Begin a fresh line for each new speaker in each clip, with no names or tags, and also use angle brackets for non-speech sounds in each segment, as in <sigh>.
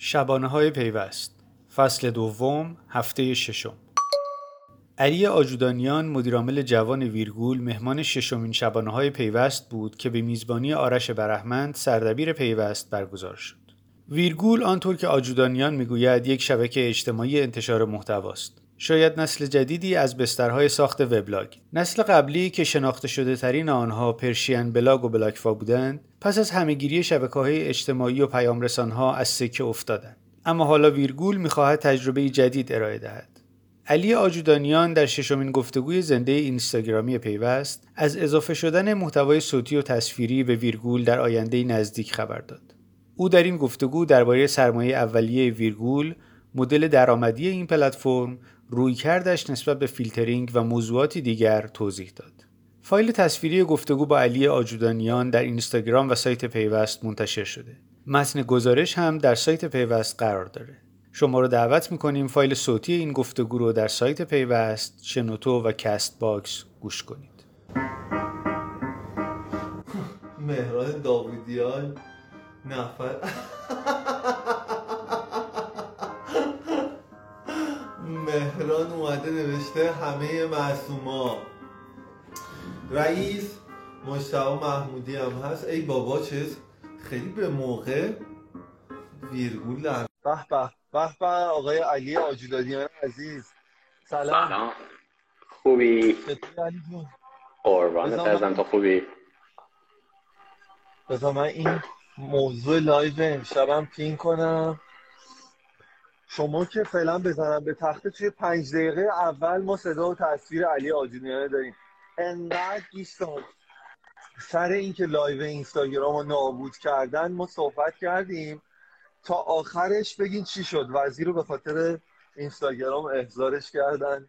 شبانه های پیوست فصل دوم هفته ششم علی آجودانیان مدیرعامل جوان ویرگول مهمان ششمین شبانه های پیوست بود که به میزبانی آرش برحمند سردبیر پیوست برگزار شد. ویرگول آنطور که آجودانیان می‌گوید یک شبکه اجتماعی انتشار محتواست. شاید نسل جدیدی از بسترهای ساخت وبلاگ نسل قبلی که شناخته شده ترین آنها پرشین بلاگ و بلاکفا بودند پس از همه‌گیری شبکه های اجتماعی و پیام ها از سکه افتادند اما حالا ویرگول می‌خواهد تجربه جدید ارائه دهد علی آجودانیان در ششمین گفتگوی زنده اینستاگرامی پیوست از اضافه شدن محتوای صوتی و تصویری به ویرگول در آینده نزدیک خبر داد. او در این گفتگو درباره سرمایه اولیه ویرگول، مدل درآمدی این پلتفرم، رویکردش نسبت به فیلترینگ و موضوعاتی دیگر توضیح داد. فایل تصویری گفتگو با علی آجودانیان در اینستاگرام و سایت پیوست منتشر شده. متن گزارش هم در سایت پیوست قرار داره. شما رو دعوت می‌کنیم فایل صوتی این گفتگو رو در سایت پیوست، شنوتو و Castbox گوش کنید.
مهران داوودیان نفر مهران اومده نوشته همه معصوما رئیس مجتبی محمودی هم هست. ای بابا چیز خیلی به موقع ویرگول در به به به به آقای علی آجودانیان عزیز. سلام.
سلام. خوبی؟ قربانت ازم. تو خوبی؟
بذار من این موضوع لایو امشبم pin کنم. شما که فعلا بزنم به تخته توی پنج دقیقه اول ما صدا و تصویر علی آجودیانه داریم. انقدر دوستان سر اینکه لایو اینستاگرام رو نابود کردن ما صحبت کردیم. تا آخرش بگین چی شد. وزیر رو به خاطر اینستاگرام احضارش کردن.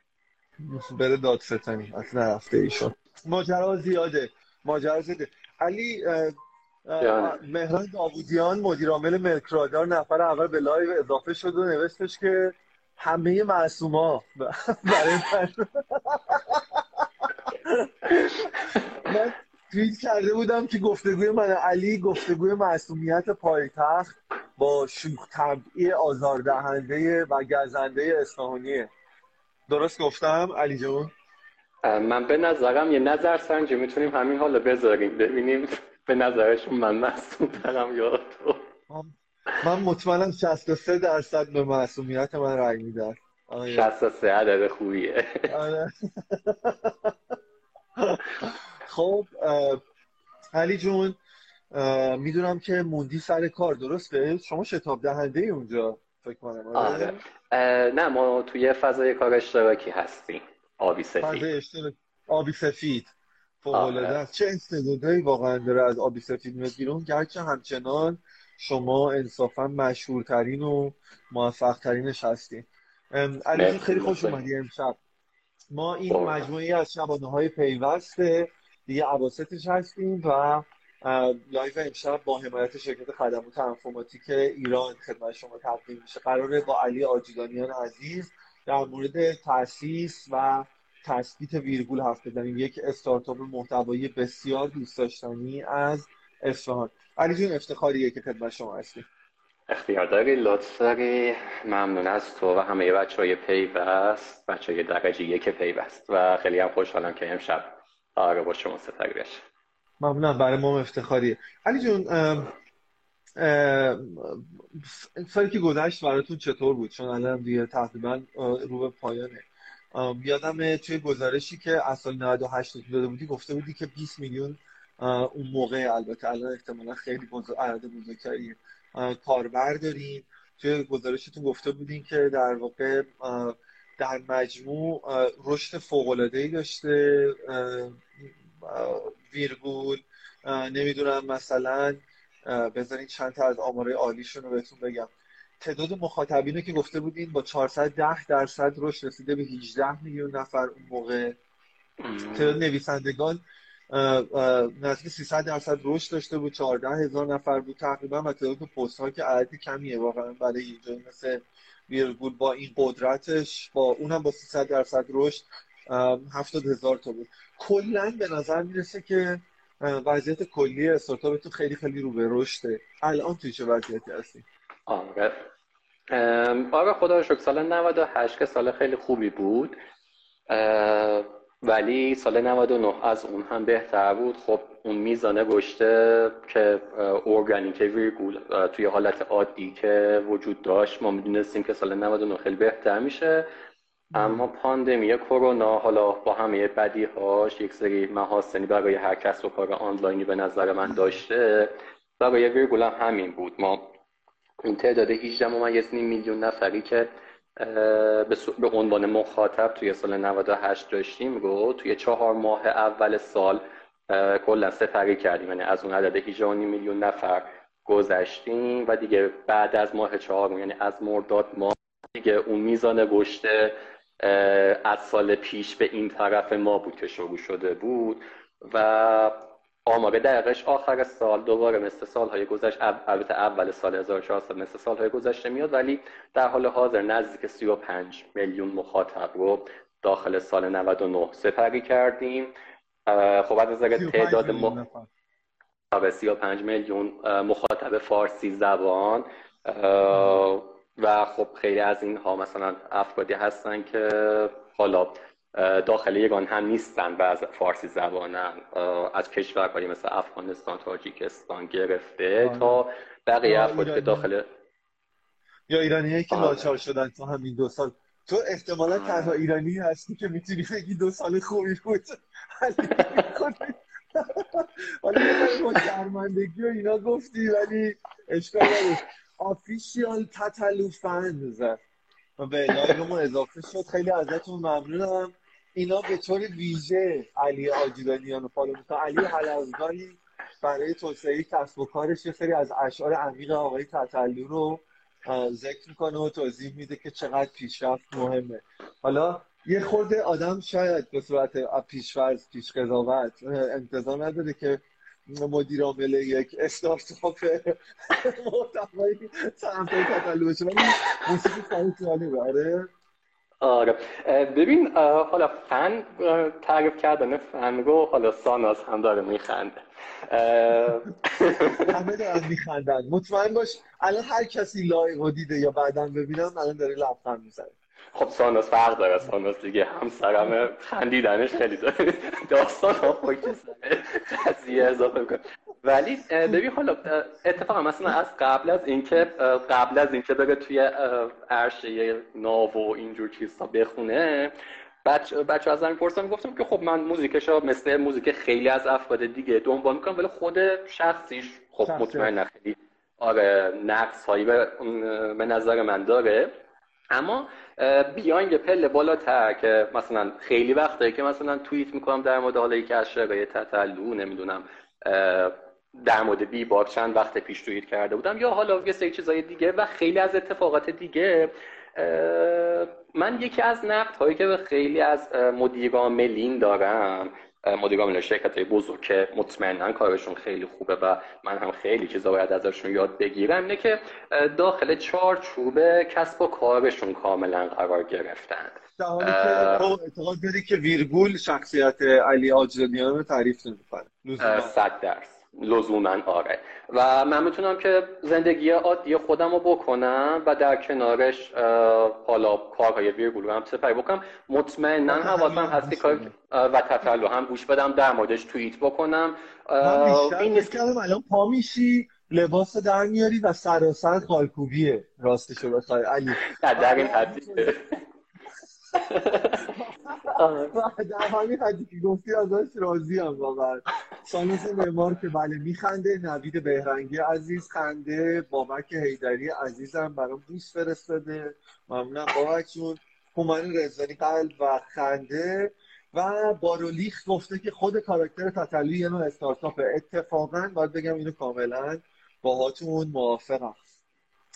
بره دادستانی. از نرفته ایشون ماجرا زیاده. ماجرا زیاده. علی مهران داوودیان مدیر عامل ملک‌رادار نفر اول به لایو اضافه شد و نوشتش که همه معصوما. <laughs> برای من. توییت کرده بودم که گفتگوی من علی گفتگوی معصومیت پایتخت با شوخ طبعی آزاردهنده و گزنده اصفهانیه. درست گفتم علی جون؟
من به نظرم یه نظر سنجی می‌تونیم همین حالا بذاریم. ببینیم به نظرشون من معصوم ترم یا تو.
من مطمئنم 63 درصد به معصومیت من رأی میدن.
63 عدد خوبیه.
آره. <laughs> خب علی جون می‌دونم که موندی سر کار درسته؟ شما شتاب دهنده ای اونجا فکر کنم
آره. نه ما توی فضای کار اشتراکی هستیم آبی سفید.
اشتراک آبی سفید. فوق‌العاده آره. چه استعدادایی واقعا داره از آبی سفید میاد بیرون؟ گرچه همچنان شما انصافا مشهورترین و موفقترینش هستین. علی خیلی خوش اومدی امشب. ما این مجموعی از شبانه های پیوسته دیگه اواسطش هستیم و لایو امشب با حمایت شرکت خدمات انفورماتیک ایران خدمت شما تقدیم میشه. قراره با علی آجودانیان عزیز در مورد تاسیس و تثبیت ویرگول حرف بزنیم. یک استارتاپ محتوایی بسیار دوست داشتنی از اصفهان. علی جون افتخاریه که خدمت شما هستیم.
اختیار داری لطف داری؟ ممنون از تو و همه بچه های پیوست بچه های درجه یک پیوست و خیلی هم خوشحالم که امشب آره با شما ستاری بشه
ممنونم برای ما افتخاریه. علی جون سالی که گذشت براتون چطور بود؟ چون الان دیگه تقریبا رو به پایانه. یادم توی گزارشی که از سال 98 داده بودی گفته بودی که 20 میلیون اون موقع البته الان احتمالا خیلی بزرگ عدد بزرگتری کاربر داریم. توی گزارشتون گفته بودین که در واقع در مجموع رشد فوق‌العاده‌ای داشته ویرگول. نمی‌دونم مثلا بذارین چند تا از آمارای عالیشون رو بهتون بگم. تعداد مخاطبین که گفته بودین با 410 درصد رشد رسیده به 18 میلیون نفر اون موقع. تعداد نویسندگان نزدیک 300 درصد رشد داشته بود 14 هزار نفر بود تقریبا و تعداد پست ها که عددی کمیه واقعا. برای یه جایی مثل ویرگول با این قدرتش با اونم با 300 درصد رشد 70 هزار تا بود. کلا به نظر می‌رسه که وضعیت کلی استارتاپتون خیلی خیلی رو به رشده. الان توی چه وضعیتی هستی
آره.
آره خدا شکر سال 98 که سال خیلی خوبی بود. ولی سال 99 از اون هم بهتر بود. خب اون میزانه رشته که ارگانیک ویرگول توی حالت عادی که وجود داشت. ما می‌دونستیم که سال 99 خیلی بهتر میشه. اما پاندمی کرونا حالا با همه بدیهاش یک سری محاسنی برای هر کس و کار آنلاینی به نظر من داشته. برای ویرگول هم همین بود. ما اون تعداد 18 ممیز میلیون نفری که به عنوان مخاطب توی سال 98 داشتیم رو توی چهار ماه اول سال کلا سپری کردیم. یعنی از اون عدد 18 میلیون نفر گذشتیم و دیگه بعد از ماه چهار یعنی از مرداد ماه دیگه اون میزان رشد از سال پیش به این طرف ما بود که شروع شده بود. و آمار دقیقش آخر سال دوباره مثل سالهای گذشت البته اول سال 1400 مثل سالهای گذشته میاد ولی در حال حاضر نزدیک 35 میلیون مخاطب رو داخل سال 99 سپری کردیم. خب از نظر تعداد م... 35 میلیون مخاطب فارسی زبان. و خب خیلی از اینها مثلا افرادی هستن که حالا داخل یگان هم نیستن و از فارسی زبانن. از کشورهایی مثل افغانستان تاجیکستان گرفته آه. تا بقیه افرادی که داخل
یا ایرانی که لاچار شدن تو همین دو سال. تو احتمالا تنها ایرانی هستی که می‌تونی بگی دو سال خوبی بود. حالا <laughs> با شرمندگی و اینا گفتی ولی اشکال نداشت official تتلو fans و به اضافه شد. خیلی ازتون ممنونم. اینا به طور ویژه علی آجودانیان و follow علی حلزگانی برای توسعه کسب و کارش یه سری از اشعار عمیق آقای تتلو رو ذکر می‌کنه و توضیح میده که چقدر پیشرفت مهمه. حالا یه خورده آدم شاید به صورت پیشفرز پیش قضاوت انتظار نداره که مدیر عامل یک استارتاپ محتوایی سمت تطلع بشه. ولی موسیقی جالبه. آره.
آره. ببین حالا فن تعریف کردن فن رو حالا ساناز هم داره میخنده.
همه دارن میخندن. مطمئن باش الان هر کسی live دیده یا بعدا ببینم الان داره لبخند می‌زنه.
خب ساناز فرق داره ساناز دیگه همسرم خندیدنش خیلی داره. <laughs> داستان ها قضیه اضافه می‌کنه. ولی ببین حالا اتفاقا مثلا از قبل از اینکه قبل از اینکه بره توی عرشه ناو و اینجور چیزها بخونه بچه, بچه از پرسان گفتم که خب من موزیکش مثل موزیک خیلی از افراد دیگه دنبال می‌کنم ولی خود شخصیش خب مطمئن خیلی آره نقص هایی به نظر من داره. اما بیاین یه پله بالاتر که مثلا خیلی وقته که مثلا توییت می‌کنم در مورد حالا یکی از شرایط تتلو نمی‌دونم در مورد بی بار چند وقت پیش توییت کرده بودم یا حالا یه سری چیزای دیگه و خیلی از اتفاقات دیگه من یکی از نقد هایی که خیلی از مدیران ملین دارم مدیران شرکت های بزرگ که مطمئنا کارشون خیلی خوبه و من هم خیلی چیزا باید ازشون یاد بگیرم اینه که داخل چارچوب کسب و کارشون کاملا قرار گرفتن.
در حالی که اعتقاد داری که ویرگول شخصیت علی آجرانیان رو تعریف نمی‌کنه؟
صد درس لزوما آره. و من می‌تونم که زندگی عادی خودم رو بکنم و در کنارش حالا کارهای ویرگول رو هم سپری بکنم. مطمئنا حواسم هستی کار و تطلو هم گوش بدم در موردش توییت بکنم.
این نیست که الان پا میشی لباس در میاری و سراسر خالکوبیه راستشو بخوای علی.
در این حدی <laughs>
در همین حدی که گفتی ازش راضی هم واقعا. سانوس معمار که بله میخنده نوید بهرنگی عزیز خنده بابک حیدری عزیزم برام دوست فرستاده. ممنونم بابک جون هومن رزانی قلب و خنده. و بارولیخ گفته که خود کاراکتر تطلی یه نوع استارتاپ. اتفاقا باید بگم اینو کاملا باهاتون موافقم.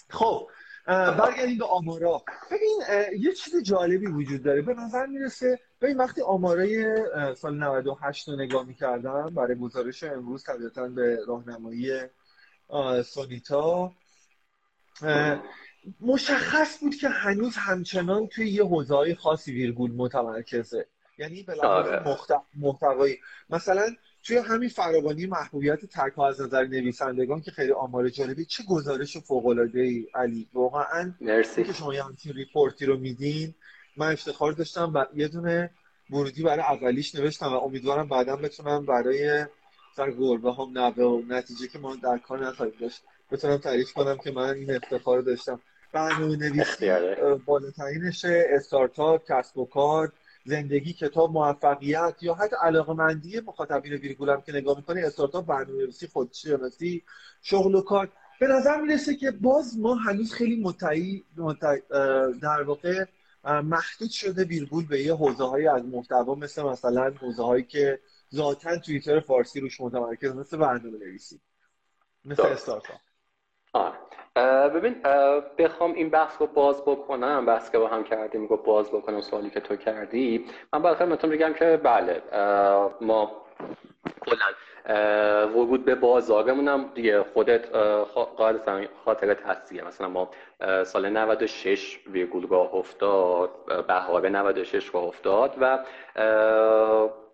خب برگردیم به آمارا. ببین یه چیز جالبی وجود داره. به نظر می‌رسه ببین وقتی آمارای سال 98 رو نگاه می‌کردم برای گزارش امروز طبیعتا به راهنمایی سونیتا مشخص بود که هنوز همچنان توی یه حوزه خاصی ویرگول متمرکزه. یعنی به لحاظ آره. محتوایی. مثلا توی همین فراوانی محبوبیت tech از نظر نویسندگان که خیلی آمار جالبی چه گزارش فوق العاده ای علی؟ واقعا
مرسی.
که شما یه همچین report ی رو میدین من افتخار داشتم و یه دونه ورودی برای اولیش نوشتم و امیدوارم بعدا بتونم برای سر گربه هم نوه و نتیجه که ما در کار نخواهیم داشت بتونم تعریف کنم که من این افتخار داشتم. برنامه نویسی
اختیاره.
بالاترینش استارتاپ کسب و کار. زندگی کتاب موفقیت یا حتی علاقمندی مخاطبین ویرگول هم که نگاه می‌کنه استارتاپ برنامه نویسی خودشناسی شغل و کار به نظر می‌رسه که باز ما هنوز خیلی متعی در واقع محدود شده ویرگول به یه حوزه های از محتوا مثل مثلا حوزه هایی که ذاتا توییتر فارسی روش متمرکز مثل برنامه نویسی مثل. استارتاپ
اه، ببین بخوام این بحث رو باز بکنم بحث که با هم کردیم رو باز بکنم سوالی که تو کردی. من باید خدمتتون بگم که بله ما کلا ورود به بازارمون هم دیگه خودت قاعدتا خاطرت هستیه. مثلا ما سال 96 ویرگول راه افتاد بهار 96 راه افتاد و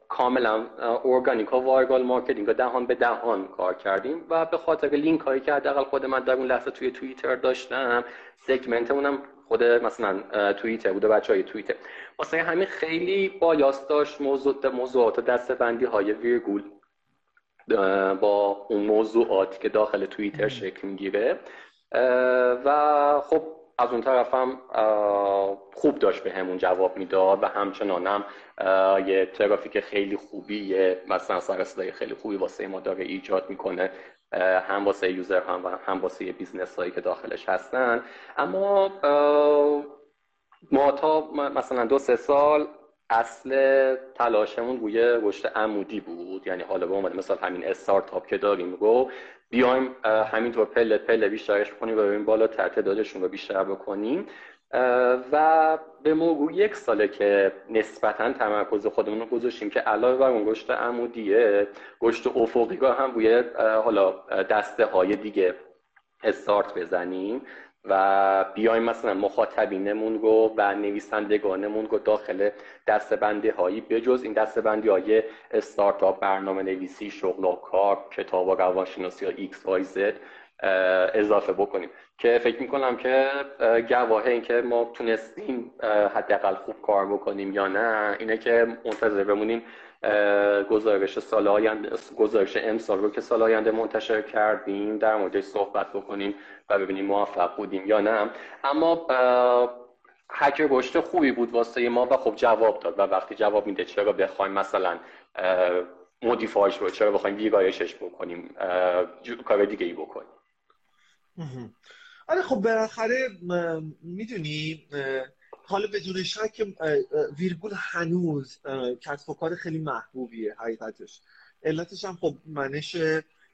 کاملا organic با viral marketing و دهان به دهان کار کردیم و به خاطر لینک هایی که حداقل خود من در اون لحظه توی توییتر داشتم هم خود مثلا توییتر بوده بچه های توییتر. واسه همین خیلی bias داشت موضوع موضوعات و دستبندی های ویرگول با اون موضوعاتی که داخل توییتر شکل می‌گیره. و خب از اون طرف هم خوب داشت به همون جواب می‌داد و همچنان هم یه ترافیک خیلی خوبی یه مثلا سر صدای خیلی خوبی واسه ما داره ایجاد می‌کنه هم واسه user هم و هم واسه business هایی که داخلش هستن. اما ما تا مثلا دو سه سال اصل تلاشمون روی رشد عمودی بود. یعنی حالا به عنوان مثال همین استارتاپ که داریم رو بیایم همینطور پله پله بیشترش کنیم و ببینیم بالاتر تعدادشون رو بیشتر بکنیم. و به مرور یک ساله که نسبتا تمرکز خودمون رو گذاشتیم که علاوه بر اون رشد عمودیه رشد افقی هم روی حالا دسته های دیگه استارت بزنیم. و بیایم مثلا مخاطبینمون رو و نویسندگانمون رو داخل دستبندی هایی بجز این دستبندی های استارتاپ برنامه نویسی شغل و کار کتاب و روانشناسی یا X Y Z اضافه بکنیم. که فکر می‌کنم که اه، گواه این که ما تونستیم حداقل خوب کار بکنیم یا نه اینه که منتظر بمونیم گزارش سال آینده گزارش امسال رو که سال آینده منتشر کردیم در موردش صحبت بکنیم. و ببینیم موفق بودیم یا نه. اما هک رشد خوبی بود واسه ما و خب جواب داد و وقتی جواب میده چرا بخوایم مثلا مودیفایش رو چرا بخوایم ویرایشش بکنیم کار دیگه ای بکنیم.
آره خب بالاخره می‌دونی حالا بدون شک ویرگول هنوز کسب و کار خیلی محبوبیه حقیقتش. علتش هم خب منش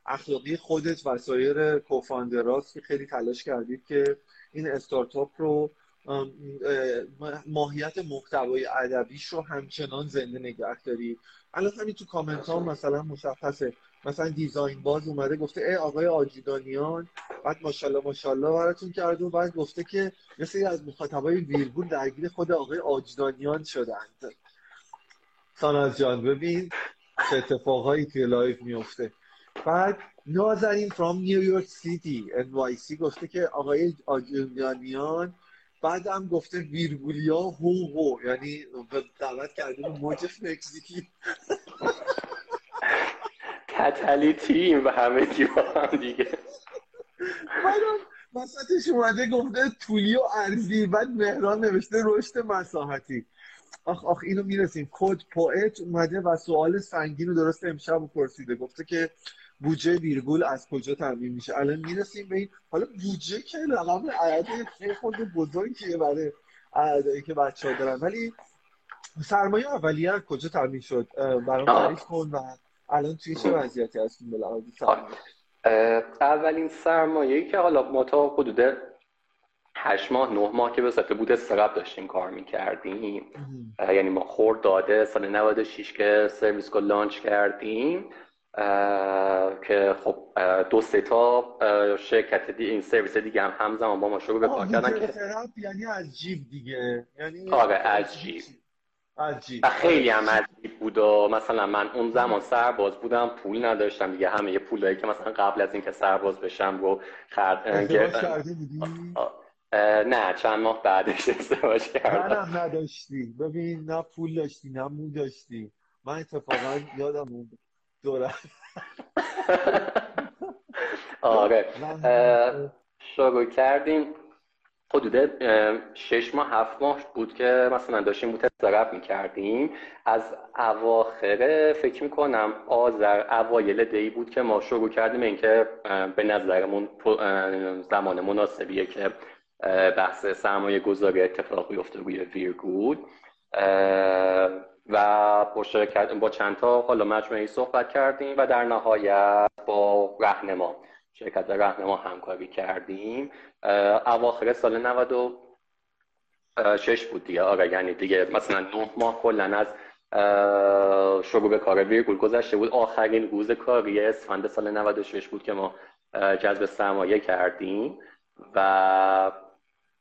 اخلاقی خودت و سایر کوفاندراست که خیلی تلاش کردید که این استارتاپ رو ماهیت محتوای ادبیش رو همچنان زنده نگه دارید الان همین تو کامنت ها مثلا مشخصه. مثلا design باز اومده گفته ای آقای آجودانیان بعد ماشاءالله ماشاءالله براتون کرده و بعد گفته که سری از مخاطبای ویرگول درگیر خود آقای آجودانیان شدند. ساناز جان ببین چه اتفاقهایی توی live میفته. بعد نازنین from New York City NYC گفته که آقای آجودانیان بعد هم گفته ویرگولیا هو هو یعنی دعوت کرده به موج مکزیکی.
تتلی تیم و همه با هم دیگه.
وسطش اومده گفته طولی و عرضی بعد مهران نوشته رشد مساحتی. آخ آخ اینو می‌رسیم. کد پوئت اومده و سوال سنگین رو درست امشب پرسیده. گفته که بودجه ویرگول از کجا تامین میشه؟ الان می‌رسیم به این حالا بودجه که رقم عدد خود بزرگیه برای عددی که بچه ها دارن. ولی سرمایه اولیه از کجا تامین شد؟ برام. تعریف کن و الان توی چه وضعیتی هستیم به لحاظ سرمایه؟
اولین سرمایه‌ای که حالا ما تا حدود هشت ماه نه ماه که به صفحه بود استرپ داشتیم کار می‌کردیم. یعنی ما خورد داده سال 96 که سرویس رو لانچ کردیم. که خب دو سه تا شرکت دی این سرویس دیگه هم همزمان با ما شروع به کار کردن که
یعنی از جیب دیگه. یعنی
آره، از جیب.
عجیب
خیلی هم عجیب بود و مثلا من اون زمان سرباز بودم پول نداشتم دیگه. همه یه پولایی که مثلا قبل از اینکه سرباز بشم رو خرد؟ نه چند ماه بعدش <laughs> ازدواج کردم.
منم نداشتی. ببین نه پول داشتی نه مو داشتی. من اتفاقا یادم اون دوره <laughs>
آره. شروع کردیم. حدود شش ماه هفت ماه بود که مثلا داشتیم متصرف می‌کردیم. از اواخر فکر می‌کنم آذر اوایل دی بود که ما شروع کردیم اینکه به نظرمون زمان مناسبیه که بحث سرمایه گذاری اتفاق بیفته روی ویرگول اه، و با شرکت با چند تا حالا مجموعه صحبت کردیم و در نهایت با رهنما شرکت رهنما همکاری کردیم. اواخر سال 96 بود دیگه. آره یعنی دیگه مثلا نه ماه کلا از شروع به کار ویرگول گذشته بود. آخرین روز کاری اسفند سال 96 بود که ما جذب سرمایه کردیم و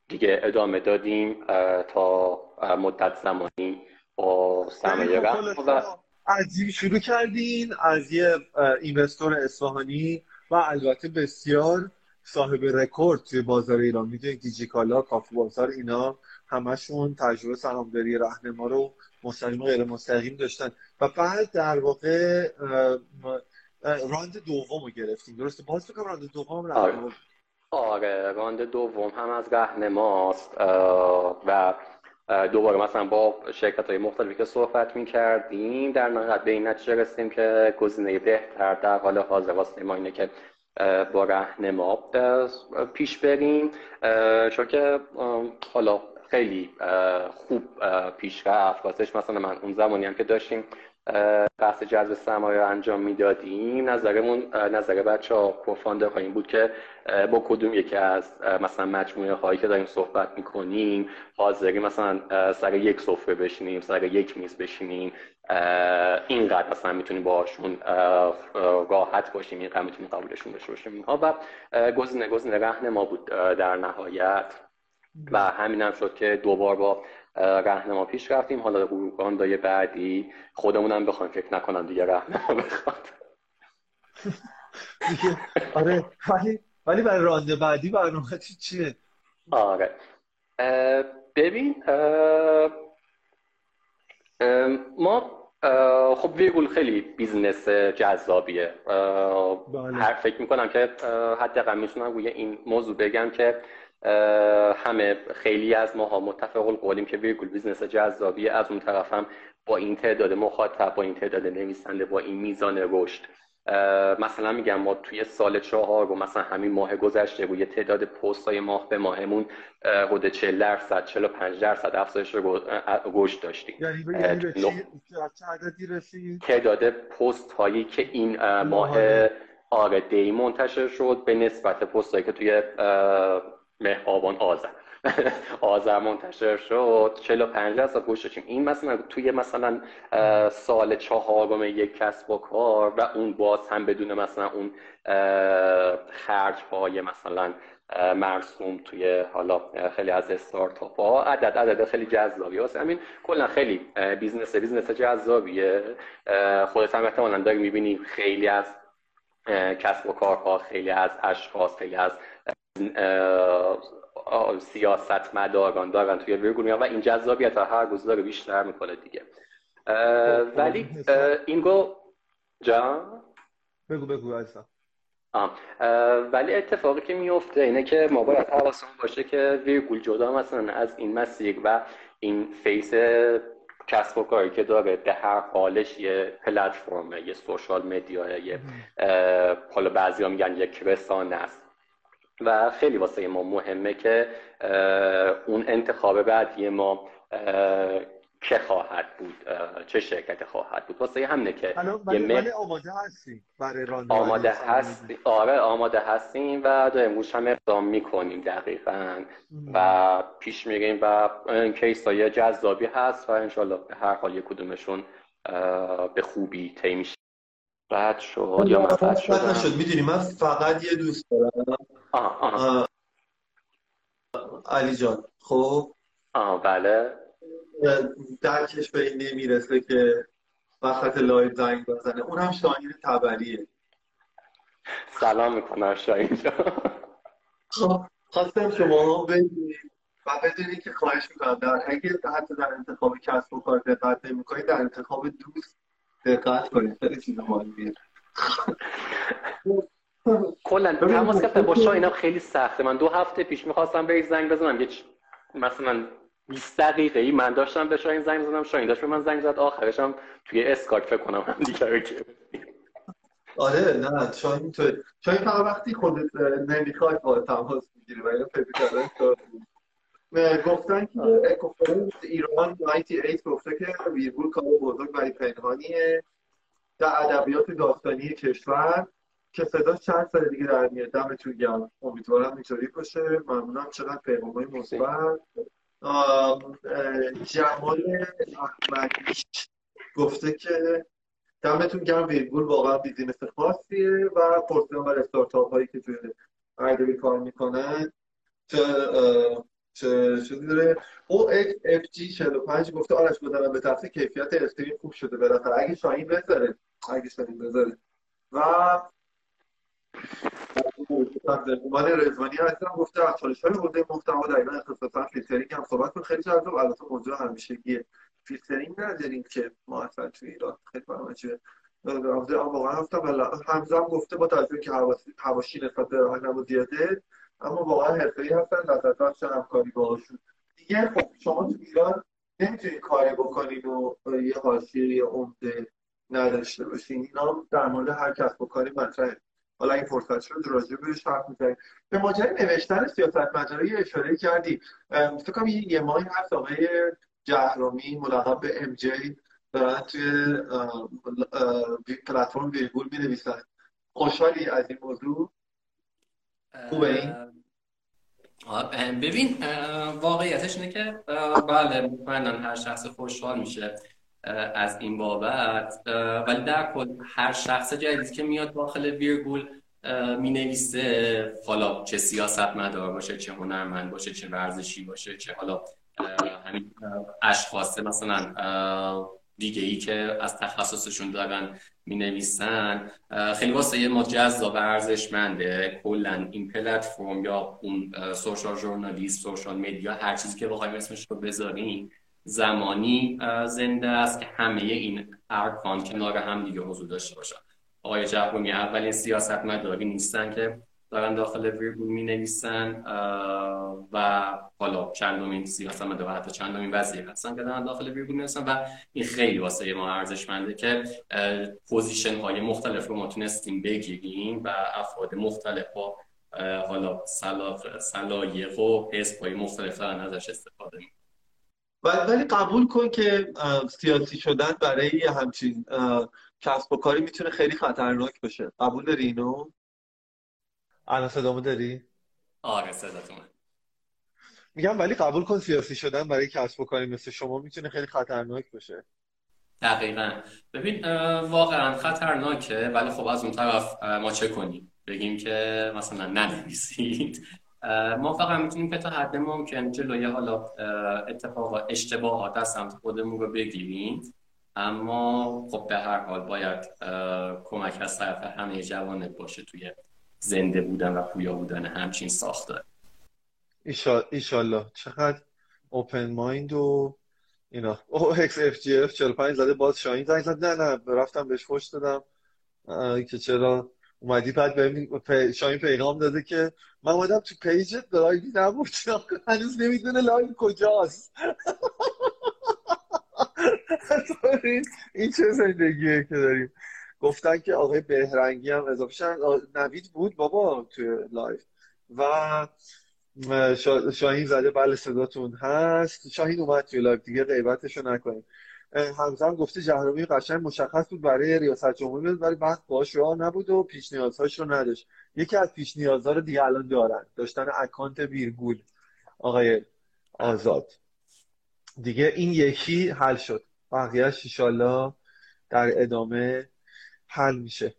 دیگه ادامه دادیم تا مدت زمانی با سرمایه
خب
و
خلاصه عجیب شروع کردین از یه اینوستور اصفهانی و البته بسیار صاحب رکورد توی بازار ایران. می‌دونید دیجیکالا کافی بازار اینا همشون تجربه سهامداری رهنما رو مستقیم و غیر مستقیم داشتن. و بعد در واقع راند دوم رو گرفتیم. درسته؟ باز فکر کنم راند دوم
آره.
رهنما بود.
آره راند دوم هم از رهنماست و دوباره مثلا با شرکت های مختلفی که صحبت می کردیم در نهایت به این نتیجه رسیدیم که گزینه بهتر در حال حاضر واسه ما اینه که با رهنما پیش بریم چون که حالا خیلی خوب پیش رفت. واسش مثلا من اون زمانی هم که داشتیم بحث جذب سرمایه رو انجام می‌دادیم. نظرمون نظر بچه ها این بود که با کدوم یکی از مثلا مجموعه هایی که داریم صحبت می‌کنیم حاضری مثلا سر یک سفره بشینیم سر یک میز بشینیم اینقدر مثلا می‌تونیم باهاشون اه، راحت باشیم اینقدر می‌تونیم قبولشون داشته باشیم اینها و گزینه گزینه رهنما بود اه، در نهایت. و همین هم شد که دوبار با رهنما پیش رفتیم. حالا رو round ای بعدی خودمونم بخوایم فکر نکنم دیگه رهنما بخواد.
آره ولی ولی برای round بعدی برنامه چیه؟
آره. اه، ببین اه، اه، ما خب ویرگول خیلی business جذابیه.
بله.
هر فکر می‌کنم که اه، حداقل می‌تونم روی این موضوع بگم که همه خیلی از ماها متفق القولیم که ویرگول business جذابیه از اون طرف هم با این تعداد مخاطب با این تعداد نویسنده با این میزان رشد. مثلا میگم ما توی سال چهار و مثلا همین ماه گذشته روی تعداد پست های ماه به ماهمون اه، حدود 40 درصد 45 درصد افزایش رشد داشتیم.
یعنی به یعنی عددی رسید؟
تعداد پست هایی که این اه، ماه آره دی منتشر شد به نسبت پست هایی که توی به آبان <laughs> آذر منتشر شد. 45 درصد رشد داشتیم این مثلا توی مثلا سال چهارم یک کسب و کار و اون باز هم بدون مثلا اون خرج های مثلا مرسوم توی حالا خیلی از استارتاپ ها عدد عدد خیلی جذابی هست همین کلا خیلی business business جذابیه. خودت هم احتمالاً داری می‌بینی خیلی از کسب و کارها خیلی از اشخاص خیلی از سیاست مداران دارن توی ویرگول میان و این جذابیت هر روز داره بیشتر می‌کنه دیگه.
خب خب
ولی این گو جان؟
بگو بگو عزیزم.
ولی اتفاقی که میفته اینه که ما باید حواسمون باشه که ویرگول جدا مثلا از این مسیر و این face کسب و کاری که داره به هر حالش یه پلتفرمه یه social media یه حالا بعضی میگن یک رسانه است و خیلی واسه ما مهمه که اون انتخاب بعدی ما که خواهد بود؟ چه شرکتی خواهد بود؟ واسه همینه که یه
ولی
مه
آماده هستی برای راند بعدی
آماده
سرمایه
هستی آره آماده هستیم و داریم روش هم اقدام می‌کنیم دقیقا. و پیش میریم و این کیس های جذابی هست و انشالله به هر حال یک کدومشون به خوبی طی میشه. بعد شد یا من قطع
بد
شدم؟
نشد. می‌دونی من فقط یه دوست دارم.
آه آه.
علی جان خب؟
آه بله.
درکش به این نمی‌رسه که وسط لایو زنگ بزنه. اون هم شاهین تبریه.
سلام می‌کنم شاهین
خب خواستم شما بدونید و بدونید که خواهش می‌کنم در اگه حتی در انتخاب کسب و کار دقت نمی‌کنید در انتخاب دوست دقت کنید خیلی چیز مهمیه
کلا تماس گرفتن با شاهینم خیلی سخته. من دو هفته پیش می‌خواستم به زنگ بزنم یه مثلا 20 دقیقه ای من داشتم به شاهین زنگ زدم شاهین داشت به من زنگ زد. آخرش هم توی اسکایپ فکر کنم هم دیگه رو که
آره نه شاهین تو شاهین فقط وقتی خودت نمی‌خواد با تماس می‌گیری و اینو فکر کردن گفتن که کنفرانس ایران 98 گفته که ویرگول کار بزرگ ولی پنهانیه در ادبیات داستانی کشور که صدا چند سال دیگه در میاد دمتون گرم. امیدوارم اینطوری باشه. ممنونم چقدر پیغامای مثبت. جمال احمدی گفته که دمتون گرم ویرگول واقعا business خاصیه و پرسیان و استارتاپ هایی که توی ادبی کار می‌کنن چه چه داره OFG 45 گفته آرش بزنم به تفسیر کیفیت استریم خوب شده بالاخره اگه شاهین بذاره اگه شاهین بذاره و عنوان رزوانی هستم گفته از چالش های حوزه محتوا ایران اختصاصا فیلترینگ هم صحبت کن خیلی جذاب البته موضوع همیشگیه فیلترینگ نداریم که ما اصلا توی ایران خیلی برنامه چیه واقعا هفتم همزه هم گفته با توجه که حواشی نسبت به راهنما زیاده اما واقعا حرفه‌ای هستن نظر چه همکاری باهاشون. دیگه خب شما تو ایران نمی‌تونید کاری بکنید و یه حاشیه یه عمده نداشته باشین. اینا در مورد هر کسب و کاری مطرحه. حالا این فرصت شد راجع بهش حرف می‌زنیم. به ماجرای نوشتن سیاست مداری اشاره کردی. فکر کنم یه ماهی هست آقای جهرومی ملقب به ام جی دارن توی پلتفرم ویرگول می نویسن خوشحالی از این موضوع؟ خوبه این؟
ببین واقعیتش اینه که بله مطمئنا هر شخص خوشحال میشه از این بابت ولی در کل هر شخص جدیدی که میاد داخل ویرگول می نویسه حالا چه سیاست مدار باشه چه هنرمند باشه چه ورزشی باشه چه حالا همین اشخاص مثلا دیگه ای که از تخصصشون دارن می نویسن خیلی واسه ما جذاب ارزشمنده. کلا این پلتفرم یا اون سوشال ژورنالیست سوشال مدیا هر چیزی که بخوایم اسمش رو بذاریم زمانی زنده است که همه این ارکان کنار هم دیگه حضور داشته باشن. آقای جهرومی اولین سیاست مداری نیستن که دارن داخل ویرگول می نویسن و حالا چندمین سیاست مدار حتی چندمین وزیر هستن که دارن داخل ویرگول می نویسن و این خیلی واسه ما ارزشمنده که position های مختلف رو ما تونستیم بگیریم و افراد مختلف با حالا سلایق و حزب های مختلف دارن ازش استفاده می
ولی قبول کن که سیاسی شدن برای همچین کسب و کاری می‌تونه خیلی خطرناک باشه قبول داری اینو؟ الان صدامو داری؟
آره صداتون
میگم ولی قبول کن سیاسی شدن برای کسب و کاری مثل شما می‌تونه خیلی خطرناک باشه.
دقیقا. ببین واقعا خطرناکه ولی خب از اون طرف ما چه کنیم؟ بگیم که مثلا ننویسید. ما فقط می‌تونیم که تا حد ممکن جلوی حالا اتفاق اشتباهات از سمت خودمون رو بگیریم. اما خب به هر حال باید کمک از طرف همه جوانب باشه توی زنده بودن و پویا بودن همچین ساختار.
ایشالله چقدر open mind و اینا. او اکس اف جی اف 45 زده باز شاهین زنگ زد. نه نه رفتم بهش خوش دادم. که چرا اومدی. بعد بهم شاهین پیغام داده که من اومدم تو page ت لایوی نبود. هنوز نمی‌دونه لایو کجاست. <laughs> این چه زندگیه که داریم. گفتن که آقای بهرنگی هم اضافه شدن. نوید بود بابا توی لایو و شاهین زده بله صداتون هست. شاهین اومد توی لایو دیگه غیبتشو نکنیم همزم گفته جهرومی قشنگ مشخص بود برای ریاست جمهوری ولی وقت باهاش راه نبود و پیش نیازهاش رو نداشت. یکی از پیش نیازها رو دیگه الان دارن. داشتن account ویرگول آقای آزاد. دیگه این یکی حل شد. بقیهش ایشالله در ادامه حل میشه.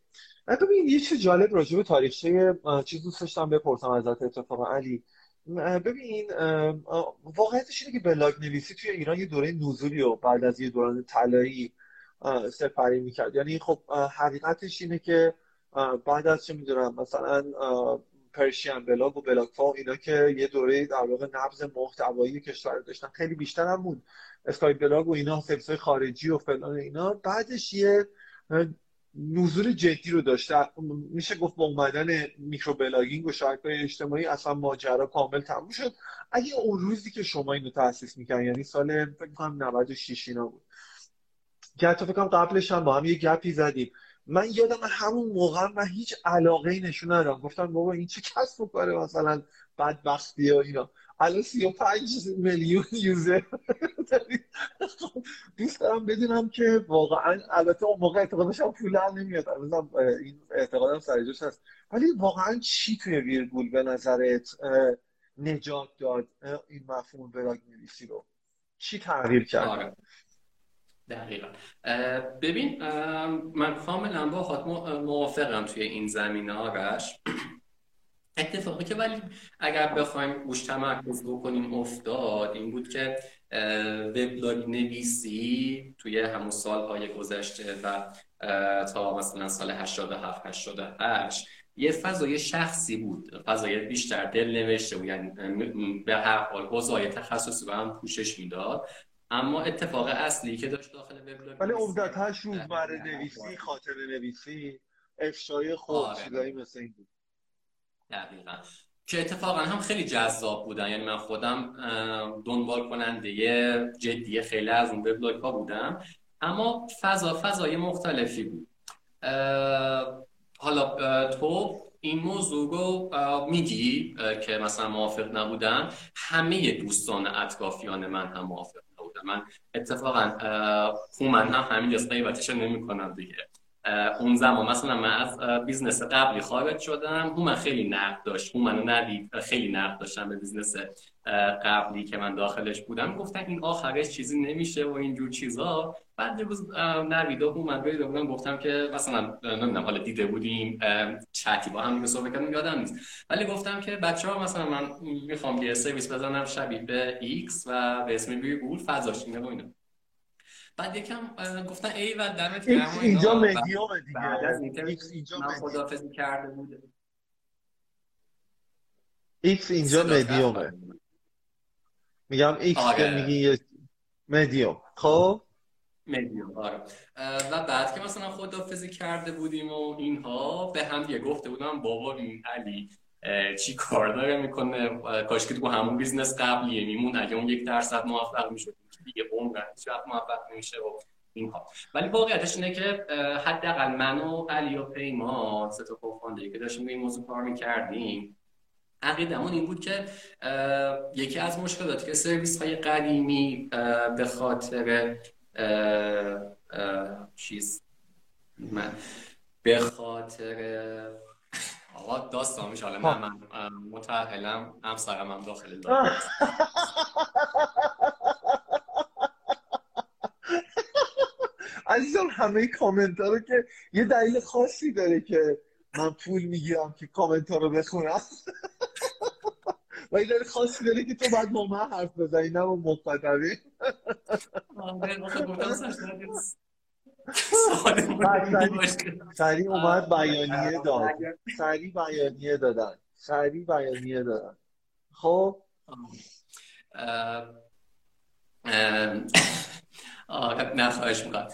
ببین یه چیز جالب راجع به تاریخچه چیز دوست داشتم بپرسم ازت اتفاقا علی. ببین واقعیتش اینه که بلاگ نویسی توی ایران یه دوره نزولی و بعد از یه دوران طلایی سپری می‌کرد. یعنی خب حقیقتش اینه که بعد از چه می‌دونم مثلا پرشین بلاگ و بلاگ فا اینا که یه دوره در واقع نبض محتوایی کشور داشتن خیلی بیشتر هم بود. اسکای‌بلاگ و اینا سرویس خارجی و فلان اینا. بعدش یه نزول جدی رو داشته. میشه گفت با اومدن microblogging و شبکه‌های اجتماعی اصلا ماجرا کامل تموم شد. اگه اون روزی که شما اینو تاسیس می‌کنن یعنی سال فکر کنم 96 اینا بود. که حتی فکر قبلش هم با هم یه گپی زدیم. من یادم همون موقع من هیچ علاقه ای نشون ندادم. گفتم بابا این چه کسب و کاره مثلا بدبختی و اینا. الان 35 میلیون یوزر. <laughs> دوست دارم بدونم که واقعا البته اون موقع اعتقادش پول در نمیاد. این اعتقادم سر جاش هست. ولی واقعا چی توی ویرگول به نظرت نجات داد؟ این مفهوم براگ نویسی رو. چی تغییر کرد؟ آره.
دقیقا. ببین من کاملا با موافقم توی این زمینه آرش که ولی اگر بخوایم روش تمرکز بکنیم افتاد این بود که وبلاگ نویسی توی همون سالهای گذشته و تا مثلا سال 87 88 یه فضای شخصی بود فضای بیشتر دل نوشته بود یعنی به هر حال حوزه تخصصی به هم پوشش می‌داد. اما اتفاق اصلی که داشت داخل وبلاگ
ولی عمدتاش روزمره نویسی خاطره نویسی افشای خود آره. چیزایی مثل این بود.
دقیقا. که اتفاقا هم خیلی جذاب بودن. یعنی من خودم دنبال کننده جدی خیلی از اون وبلاگ ها بودم. اما فضا فضای مختلفی بود. حالا تو این موضوع رو میگی که مثلا موافق نبودم همه دوستان اطرافیان من هم موافق نبودن. من اتفاقا من هم همین جا غیبتش نمی کنم دیگه. اون زمان مثلا من از business قبلی خارج شدم من خیلی نقد داشت. من و نوید خیلی نقد داشتم به business قبلی که من داخلش بودم. گفتن این آخرش چیزی نمیشه و اینجور چیزا. بعد روز نوید و من دیده بودم گفتم که مثلا نمی‌دونم حالا دیده بودیم چتی با هم صحبت کردیم یادم نیست. ولی گفتم که بچه ها مثلا من می‌خوام یه سرویس بزنم شبیه به X و به اسم ویرگول فضاش اینه و بعد یکم گفتن ای و دمت
گرم اینجا مدیوم
دیگه. X اینجا من خدافظی کرده بوده
X اینجا مدیومه میگم X که آره. میگی مدیوم خب؟
مدیوم آره. و بعد که مثلا خدافظی کرده بودیم و اینها به هم یه گفته بودم بابا این علی چی کار داره می‌کنه؟ کاش که تو همون business قبلیه می‌موند اگه اون یک درصد موفق می‌شد. دیگه عمراً هیچ وقت موفق نمیشه و اینها. ولی واقعیتش اینه که حداقل من و علی و پیمان سه تا co-founder ی که داشتیم این موضوع کار می‌کردیم عقیدمون این بود که یکی از مشکلاتی که سرویس های قدیمی به خاطر چیز من به خاطر آقا داستان میشه حالا من من متأهلم همسرم هم داخل دارم <laughs>
عزیزم همه کامنت ها رو که یه دلیل خاصی داره که من پول می‌گیرم که کامنت ها رو بخونم. <laughs> و یه دلیل خاصی داره که تو باید با من حرف بزنی نه با مخاطبی سریع اومد بیانیه داد. سریع بیانیه دادن. سریع بیانیه دادن. خب؟
نه خواهش می‌کنم.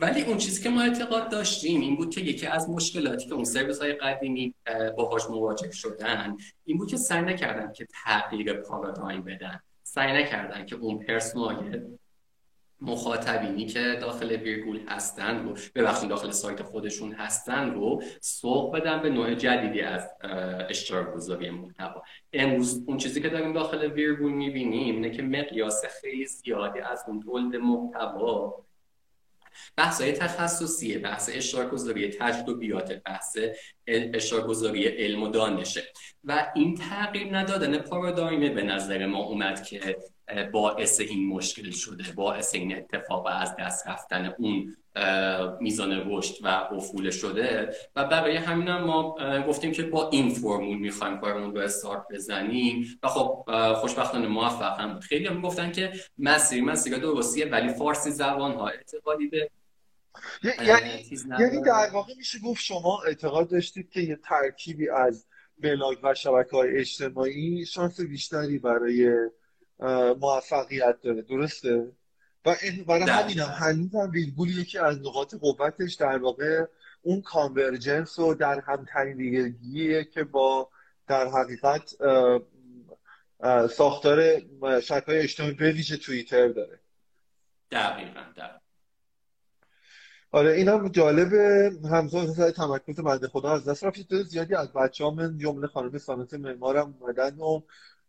ولی اون چیزی که ما اعتقاد داشتیم این بود که یکی از مشکلاتی که اون سرویس های قدیمی باهاش مواجه شدن این بود که سعی نکردن که تغییر پارادایم بدن. سعی نکردن که اون پرسونال مخاطبینی که داخل ویرگول هستن رو ببخشید داخل سایت خودشون هستن رو سوق بدن به نوع جدیدی از اشتراک گذاری محتوا. امروز اون چیزی که داریم داخل ویرگول می‌بینیم اینه که مقیاس خیلی زیادی از اون تولد محتوا بحث های تخصصیه بحث اشتراک گذاری تجربیات بحث اشارگذاری علم و دانشه. و این تغییر ندادن پارادایمه به نظر ما اومد که باعث این مشکل شده باعث این اتفاق از دست رفتن اون میزان رشد و افول شده. و برای همین هم ما گفتیم که با این فرمول می‌خوایم کارمون رو استارت بزنیم. و خب خوشبختانه موفق هم بود. خیلی هم گفتن که مسیر مسیر درستیه ولی فارسی زبان ها اعتقادی به
یعنی یعنی در واقع میشه گفت شما اعتقاد داشتید که یه ترکیبی از بلاگ و شبکه های اجتماعی شانس بیشتری برای موفقیت داره. درسته؟ و برای همین هم هنوز هم ویرگول که از نقاط قوتش در واقع اون کانورجنس و در هم تنیدگیه که با در حقیقت ساختار شبکه اجتماعی به ویژه توییتر داره.
دقیقا دقیقا.
آره این هم جالبه همزمان مثلا تمرکز بنده خدا از دست رفت. زیادی از بچه ها من جمله خانم سانت معمارم اومدن و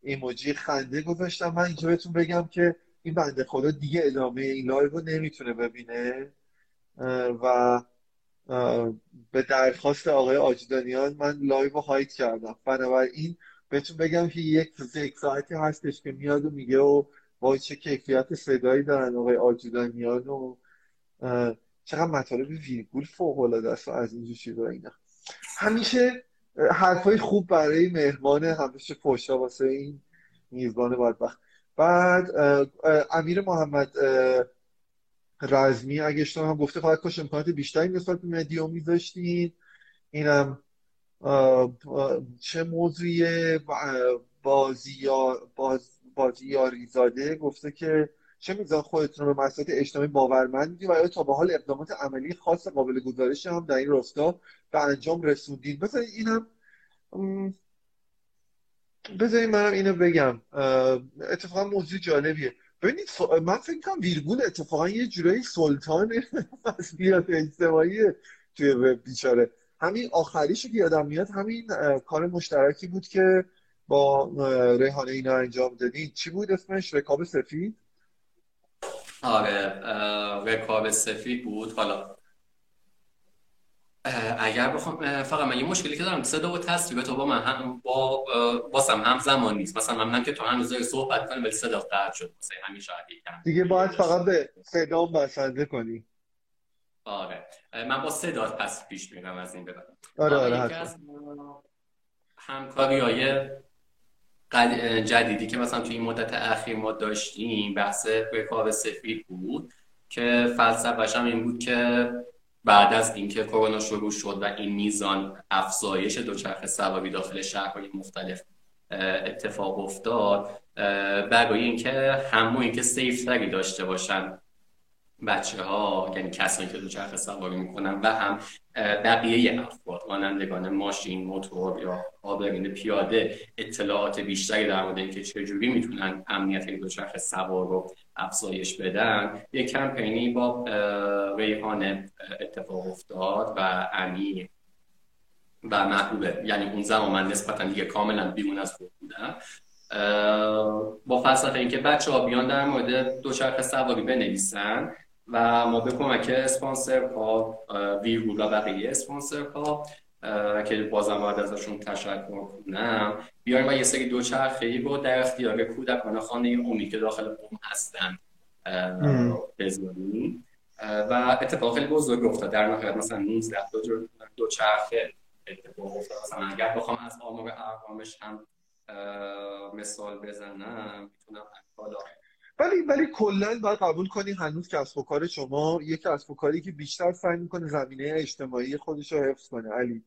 ایموجی خنده گذاشتم. من اینجا بهتون بگم که این بنده خدا دیگه ادامه این لایو رو نمی‌تونه ببینه. و به درخواست آقای آجودانیان من لایو رو hide کردم. بنابراین بهتون بگم که یک یک ساعتی هستش که میاد و میگه و با چه کیفیت صدایی دارن آقای آجودانیان و چقدر مطالب ویرگول فوق العاده است از اینجور چیزا اینا. همیشه حرفای خوب برای مهمان همیشه فوشا واسه این میزبان بدبخت. بعد امیر محمد رزمی اگه اشتباه هم گفته خواهد کاش امکانات بیشتری نسبت به مدیوم میذاشتین اینم چه موضوعی بازیار باز بازیاری زاده گفته که چه میزان خودتون رو به مسائل اجتماعی باورمند می‌دید و آیا تا به حال اقدامات عملی خاص قابل گزارش هم در این راستا به انجام رسوندید؟ بذارید اینم بذارید منم اینو بگم. اتفاقا موضوع جالبیه. ببینید من فکر کنم ویرگول اتفاقا یه جورایی سلطان مسئولیت اجتماعی توی وب بیچاره. همین آخریشو که یادم میاد همین کار مشترکی بود که با ریحانه اینا انجام دادین. چی بود اسمش؟ رکاب سفید؟
آره رکاب سفید بود. حالا اگر بخوام فقط من یه مشکلی که دارم صدا و تصویر تو با من هم با باسم هم زمان نیست. مثلا من که تو هنوز صحبت کنم ولی صدا قطع شد. مثلا همین شاید یکم
دیگه باید فقط به صدا بسنده کنی.
آره. من با صدا پس پیش میرم از این ببرم
آره آره
همکاری های جدیدی که مثلا توی این مدت اخیر ما داشتیم بحث رکاب سفید بود که فلسفه‌ش هم این بود که بعد از اینکه کرونا شروع شد و این میزان افزایش دوچرخه سواری داخل شهرهای مختلف اتفاق افتاد برای اینکه همون اینکه سیفتری داشته باشن بچه ها یعنی کسانی که دوچرخه سواری می‌کنن و هم بقیه افراد رانندگان ماشین موتور یا آبرین پیاده اطلاعات بیشتری در مورد اینکه چجوری می‌تونن امنیت دوچرخه سوار رو افزایش بدن یک کمپینی با ریحانه اتفاق افتاد و امیر و محبوبه. یعنی اون زمان من نسبتا دیگه کاملا بیرون از خود بودم. با فلسفه اینکه بچه ها بیان در مورد دوچرخه سواری بنویسن و ما به کمک اسپانسر ها ویرگول و بقیه اسپانسر ها که بازم باید ازشون تشکر کنم. بیایم و یه سری دوچرخه ای رو در اختیار کودکان خانه اومی که داخل قوم هستن بذاریم و اتفاق خیلی بزرگ افتاد. در نهایت مثلا 19 دوچرخه اتفاق افتاد. مثلا اگر بخوام از آمار ارقامش هم مثال بزنم می‌تونم حالا
ولی ولی کلا باید قبول کنی هنوز کسب و کار شما یک کسب و که بیشتر سعی می‌کنه زمینه اجتماعی خودش رو حفظ کنه. علی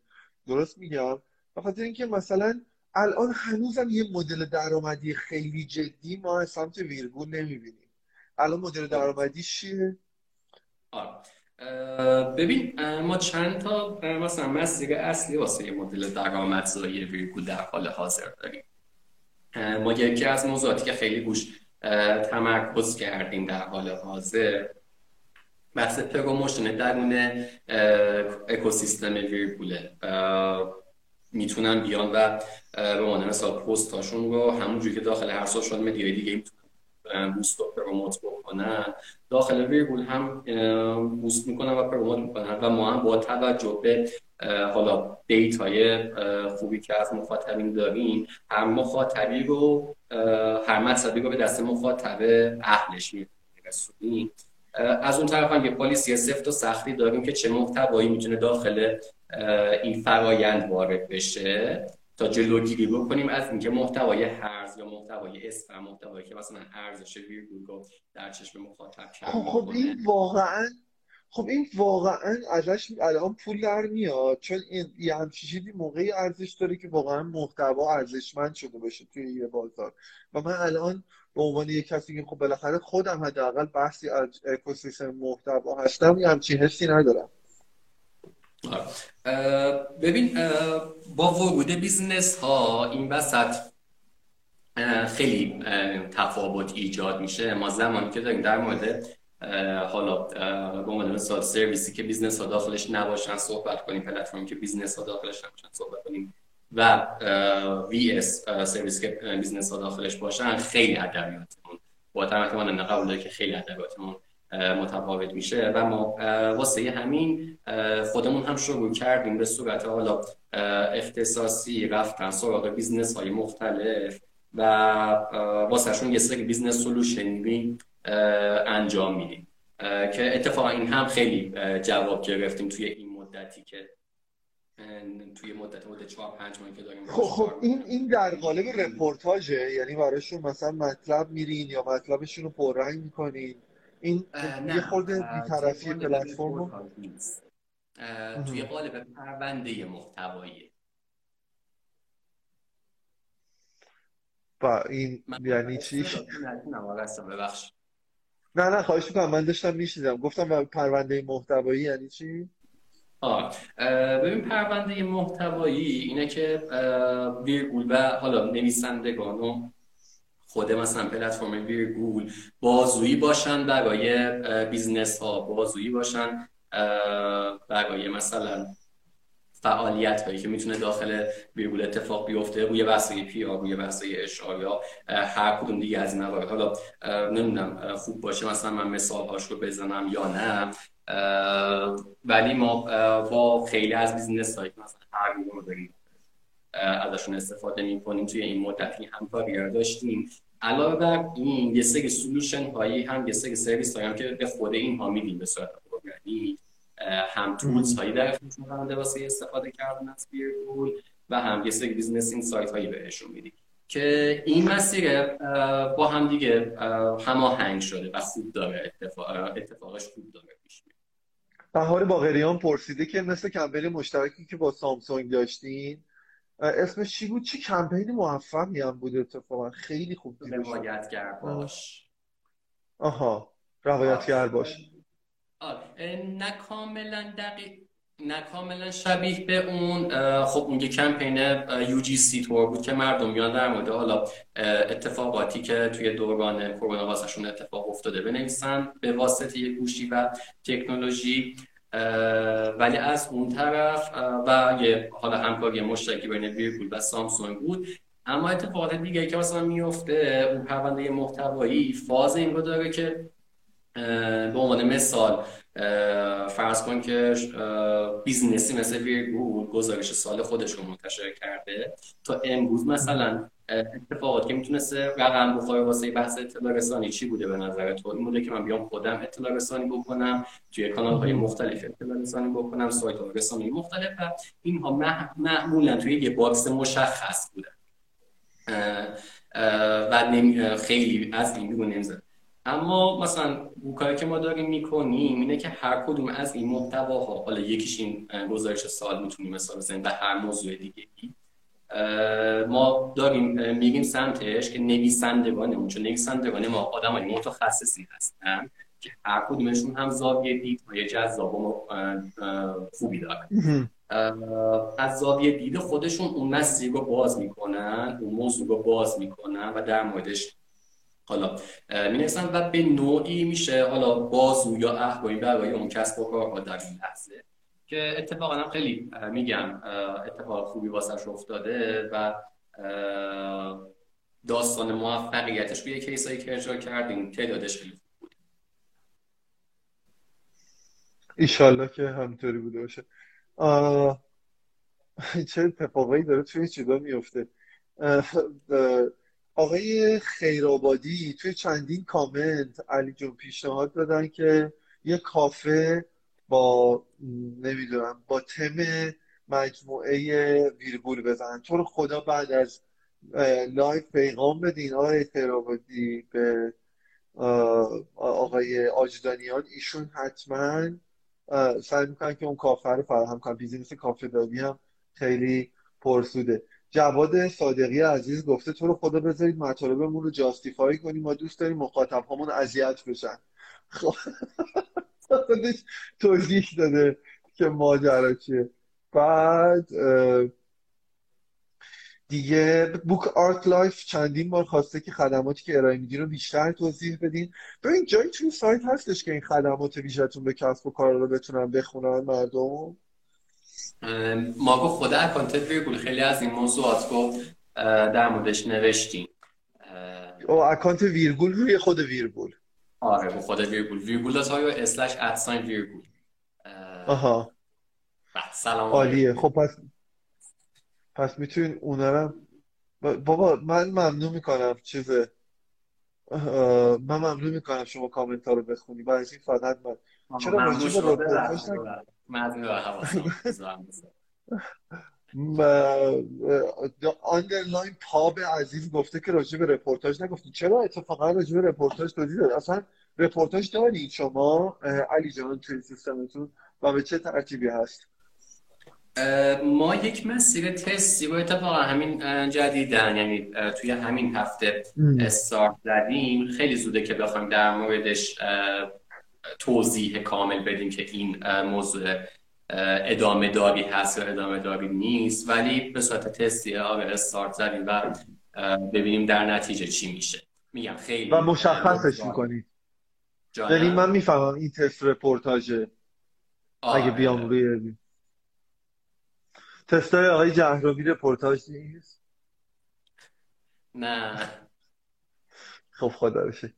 درست میگم؟ به خاطر اینکه مثلا الان هنوزم یه مدل درآمدی خیلی جدی ما از سمت ویرگول نمی‌بینیم. الان مدل درآمدی چیه؟
آره. ببین ما چند تا مثلا مسیر اصلی واسه مدل درآمدزایی ویرگول در حال حاضر داریم. ما یکی از موضوعاتی که خیلی روش تمرکز کردیم در حال حاضر. بحث promotion درون اکوسیستم ویرگوله می‌تونن بیان و به عنوان مثال پست هاشون رو همونجوری که داخل هر social media ی دیگه می‌تونن boost و promote بکنن. داخل ویرگول هم boost می‌کنن و promote می‌کنن و ما هم با توجه به حالا data ی خوبی که از مخاطبین داریم هر مخاطبی رو هر مطلبی رو به دست مخاطب اهلش میرسونیم از اون طرف هم یه policy سفت و سختی داریم که چه محتوایی می‌تونه داخل این فرایند وارد بشه. تا جلوگیری بکنیم از اینکه محتوای هرز یا محتوای اسم محتوایی که مثلا ارزش ویرگول رو در چشم مخاطب
کم خب, خب این واقعا خب این واقعا ازش الان پول در میاد چون این یه همچی چیزی موقعی ارزش داره که واقعا محتوا ارزشمند شده باشه توی یه بازار. و من الان به عنوان یه کسی که خب بالاخره خودم حداقل بخشی از اکوسیستم محتوا هستم یه همچین حسی ندارم.
ببین با ورود business ها این وسط خیلی تفاوت ایجاد میشه. ما زمانی که داریم در مورد حالا به عنوان مثال سرویسی که business ها داخلش نباشن صحبت کنیم پلتفرمی که business ها داخلش نباشن صحبت کنیم و vs سرویس که business ها داخلش باشن خیلی ادبیاتمون با توجه من قبول که خیلی ادبیاتمون متفاوت میشه و ما واسه همین خودمون هم شروع کردیم به صورت حالا اختصاصی رفتن سراغ business های مختلف و واسهشون یه سری business solution ی انجام میدیم که اتفاقا این هم خیلی جواب گرفتیم توی این مدتی که توی مدت مدت 4 5 ماهی که داریم
خب خب این این در قالب رپورتاژه یعنی براشون مثلا مطلب میرین یا مطلبشون رو پررنگ می‌کنین این یه خورده بی‌طرفی پلتفرم
توی قالب پرونده محتوایی
و این یعنی چی؟ نه نه خواهش می‌کنم. من داشتم میشیدم گفتم پرونده محتوایی یعنی چی؟
آه ببین پرونده محتوایی اینه که ویرگول و حالا نویسندگان و خود مثلا پلتفرم ویرگول بازویی باشن برای business ها بازویی باشن برای مثلا فعالیت هایی که می‌تونه داخل ویرگول اتفاق بیفته روی بحثه PR روی بحثه اشعار یا هر کدوم دیگه از این موارد. حالا نمی‌دونم خوب باشه مثلا من مثال هاش رو بزنم یا نه ولی ما با خیلی از business هایی مثلا هر رو داریم ازشون استفاده می‌کنیم توی این مدتی همکاری داشتیم. علاوه بر این یه سری solution هایی هم یه سری سرویس هایی هم که به خود اینها میدیم به صورت هم tools هایی در اختیار واسه استفاده کردن از ویرگول و هم یه سری business insight هایی بهشون میدیم که این مسیر با هم دیگه هماهنگ شده. و خوب داره اتفاقش خوب داره پیش
بهار باقریان پرسیده که مثل کمپین مشترکی که با سامسونگ داشتین اسمش چی بود؟ چی کمپین موفقی هم بود اتفاقا؟ خیلی خوب
روایتگر باش.
آها. روایتگر باش.
نه کاملا دقیق نه کاملا شبیه به اون خب اون یه کمپین یو جی سی تور بود که مردم میان در مورد حالا اتفاقاتی که توی دوران کرونا واسهشون اتفاق افتاده بنویسن به واسطه گوشی و تکنولوژی. ولی از اون طرف و یه حالا همکاری مشترکی بین ویرگول و سامسونگ بود. اما اتفاقات دیگه که مثلا میفته اون پرونده محتوایی فاز این رو داره که به عنوان مثال فرض کن که business ی مثل ویرگول گزارش سال خودش رو منتشر کرده. تا امروز مثلا اتفاقات که می‌تونسته رقم بخوره واسه بحث اطلاع رسانی چی بوده به نظر تو؟ این بوده که من بیام خودم اطلاع رسانی بکنم توی کانال های مختلف اطلاع رسانی بکنم سایت های رسانه‌ای مختلف و اینها معمولا توی یه box مشخص بوده. و خیلی از این بیرون نمی‌زد اما مثلا کاری که ما داریم می‌کنیم اینه که هر کدوم از این محتواها حالا یکیش این گزارش سال می‌تونیم مثال بزنیم و هر موضوع دیگه ما داریم میگیم سمتش که نویسندگانمون چون نویسندگان ما آدم های متخصصی هستن که هر کدومشون هم زاویه دید و جذاب و خوبی دارن از زاویه دید خودشون اون مسیر رو باز می‌کنن اون موضوع رو باز می‌کنن و در موردش حالا می و به نوعی میشه حالا بازو یا احوایی برای اون کسب و کارها در این لحظه که اتفاقا هم خیلی میگم اتفاق خوبی واسش افتاده و داستان موفقیتش روی کیسایی که اجرا کردیم تعدادش خیلی خوب بود.
ایشالله که همطوری بوده باشه. چه اتفاقایی داره توی چیزا میفته آقای خیرآبادی توی چندین کامنت علی جون پیشنهاد دادن که یه کافه با نمی‌دونم با تم مجموعه ویرگول بزنن تو رو خدا بعد از لایف پیغام بدین آقای خیرآبادی به آقای آجودانیان. ایشون حتما سعی می‌کنن که اون کافه رو فراهم کنن. business کافه داری هم خیلی پرسوده. جواد صادقی عزیز گفته تو رو خدا بذارید مطالبمون رو justify کنیم ما دوست داریم مخاطب هامون اذیت بشن. خودش توضیح داده که ماجرا چیه. بعد دیگه بوک آرت لایف چندین بار خواسته که خدماتی که ارائه میدین رو بیشتر توضیح بدین. ببین جایی توی سایت هستش که این خدمات ویژهتون به کسب و کار رو بتونن بخونن مردم؟
ما با خود اکانت ویرگول خیلی از این موضوعات رو در موردش نوشتیم.
او اکانت ویرگول روی خود ویرگول.
آره با خود ویرگول. ویرگول dot io slash at sign ویرگول.
آها.
سلام
عالیه. خب پس پس می‌تونین اونا رو بابا من ممنون می‌کنم چیزه. من ممنون می‌کنم شما کامنت ها رو بخونی. برای این فقط من چرا راجع به رپورتاج <laughs> آندرلاین پاب عزیز گفته که راجع به رپورتاج نگفتی چرا اتفاقا راجع به رپورتاج توضیح داد اصلا رپورتاج دارید شما علی جان توی سیستمتون؟ و به چه ترتیبی هست؟
ما یک مسیر تستی رو اتفاقا همین جدیدن یعنی توی همین هفته استارت زدیم. خیلی زوده که بخوایم در موردش توضیح کامل بدیم که این موضوع ادامه داری هست یا ادامه داری نیست. ولی به صورت تستی آره استارت زدیم و ببینیم در نتیجه چی میشه. میگم خیلی
و مشخصش می‌کنید یعنی من می‌فهمم این تست رپورتاژه. اگه
آره.
بیام روی تستای آقای جهروی رپورتاج نیست؟
نه.
خب خدا شکر.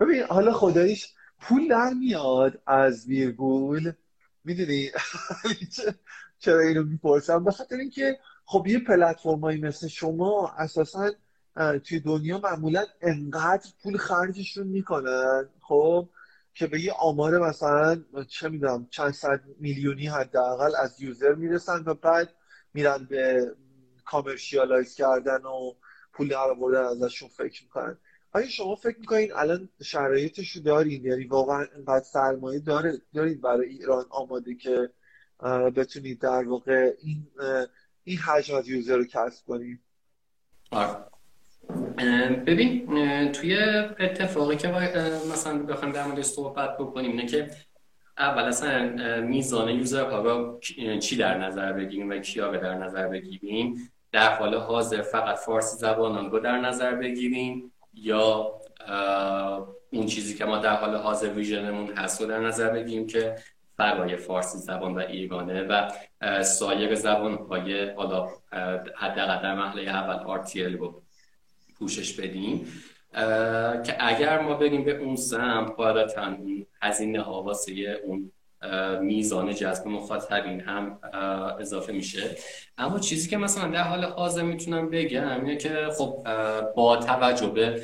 ببین حالا خداییش پول در میاد از ویرگول می‌دونی؟ <laughs> چرا اینو می‌پرسم؟ به خاطر اینکه خب یه پلتفرمایی مثل شما اساسا توی دنیا معمولا انقدر پول خرجشون می‌کنن خب که به یه آمار مثلا چه می‌دونم چند صد میلیونی حداقل از یوزر می‌رسن و بعد میرن به کامرشیالایز کردن و پول در آوردن ازشون فکر می‌کنن. آیا شما فکر می‌کنین الان شرایطش رو دارین؟ یعنی واقعا اینقدر سرمایه داره دارید برای ایران آماده که بتونید در واقع این این حجم از یوزر رو کسب کنید
آره. ببین توی اتفاقی که مثلا بخوایم در موردش صحبت بکنیم اینه که اول اصلا میزان یوزرها رو چی در نظر بگیریم و کیا رو در نظر بگیریم؟ در حال حاضر فقط فارسی زبانان رو در نظر بگیریم. یا اون چیزی که ما در حال حاضر ویژنمون هست رو در نظر بگیریم که برای فارسی زبان و ایگانه و سایر زبان های حالا حداقل در مرحله اول RTL رو پوشش بدیم که اگر ما بریم به اون سمت قاعدتا اون هزینه ها واسه اون میزان جذب مخاطبین هم اضافه میشه. اما چیزی که مثلا در حال حاضر می‌تونم بگم اینه که خب با توجه به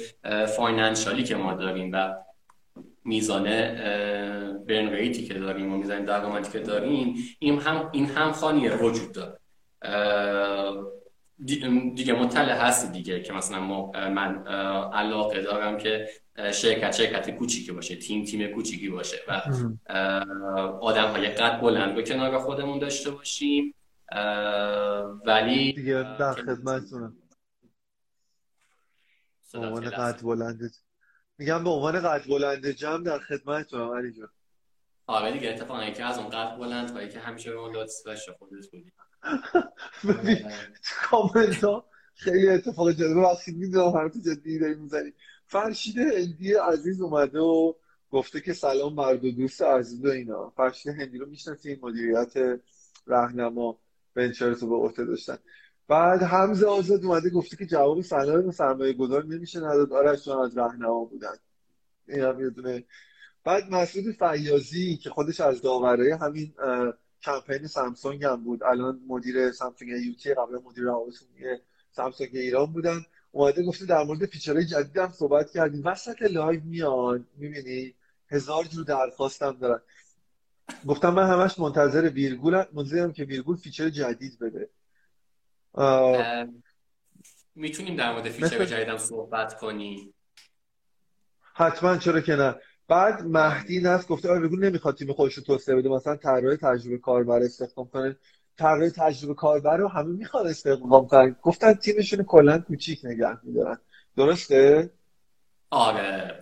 فاینانشالی که ما داریم و میزان برن ریتی که داریم و میزان درآمدی که داریم این هم این وجود داره. دیگه مطلع هستی دیگه که مثلا ما من علاقه دارم که شرکت شرکت کوچیکی باشه تیم تیم کوچیکی باشه و آدم های قد بلند رو کنار خودمون داشته باشیم ولی
دیگه در خدمتتونم. به عنوان قد بلند میگم به عنوان قد بلند جمع در خدمتتونم علی جان.
آره دیگه اتفاقا یکی از اون قد بلند هایی که همیشه به اون لطف داشته خودت بودی.
ببین کامنت ها خیلی اتفاق جالبه وقتی می‌دونم حرف جدی داری می‌زنی. فرشید هندی عزیز اومده و گفته که سلام مرد و دوست عزیز و اینا. فرشید هندی رو می‌شناسی مدیریت راهنما ونچرز رو به عهده داشتن. بعد حمزه آزاد اومده گفته که جواب سلام سرمایه گذار نمیشه نداد. آرش از راهنما بودن. این هم بعد مسعود فیاضی که خودش از داورای همین کمپین سامسونگ هم بود. الان مدیر سامسونگ UK قبلا مدیر روابط سامسونگ ایران بودن. اومده گفته در مورد feature های جدید هم صحبت کردیم. وسط لایو میان می‌بینی؟ هزار جور درخواستم دارن. گفتم من همش منتظر ویرگول منتظرم که ویرگول feature جدید بده.
می‌تونیم در مورد فیچر جدیدم صحبت کنی
حتما چرا که نه. بعد مهدی نست گفته آره بگو نمی‌خواد تیم خودش رو توسعه بده. مثلا طراح تجربه کاربر استخدام کنه. طراح تجربه کاربر رو همه می‌خواد استخدام کنن. گفتن تیمشون کلا کوچیک نگه میدارن. درسته؟
آره.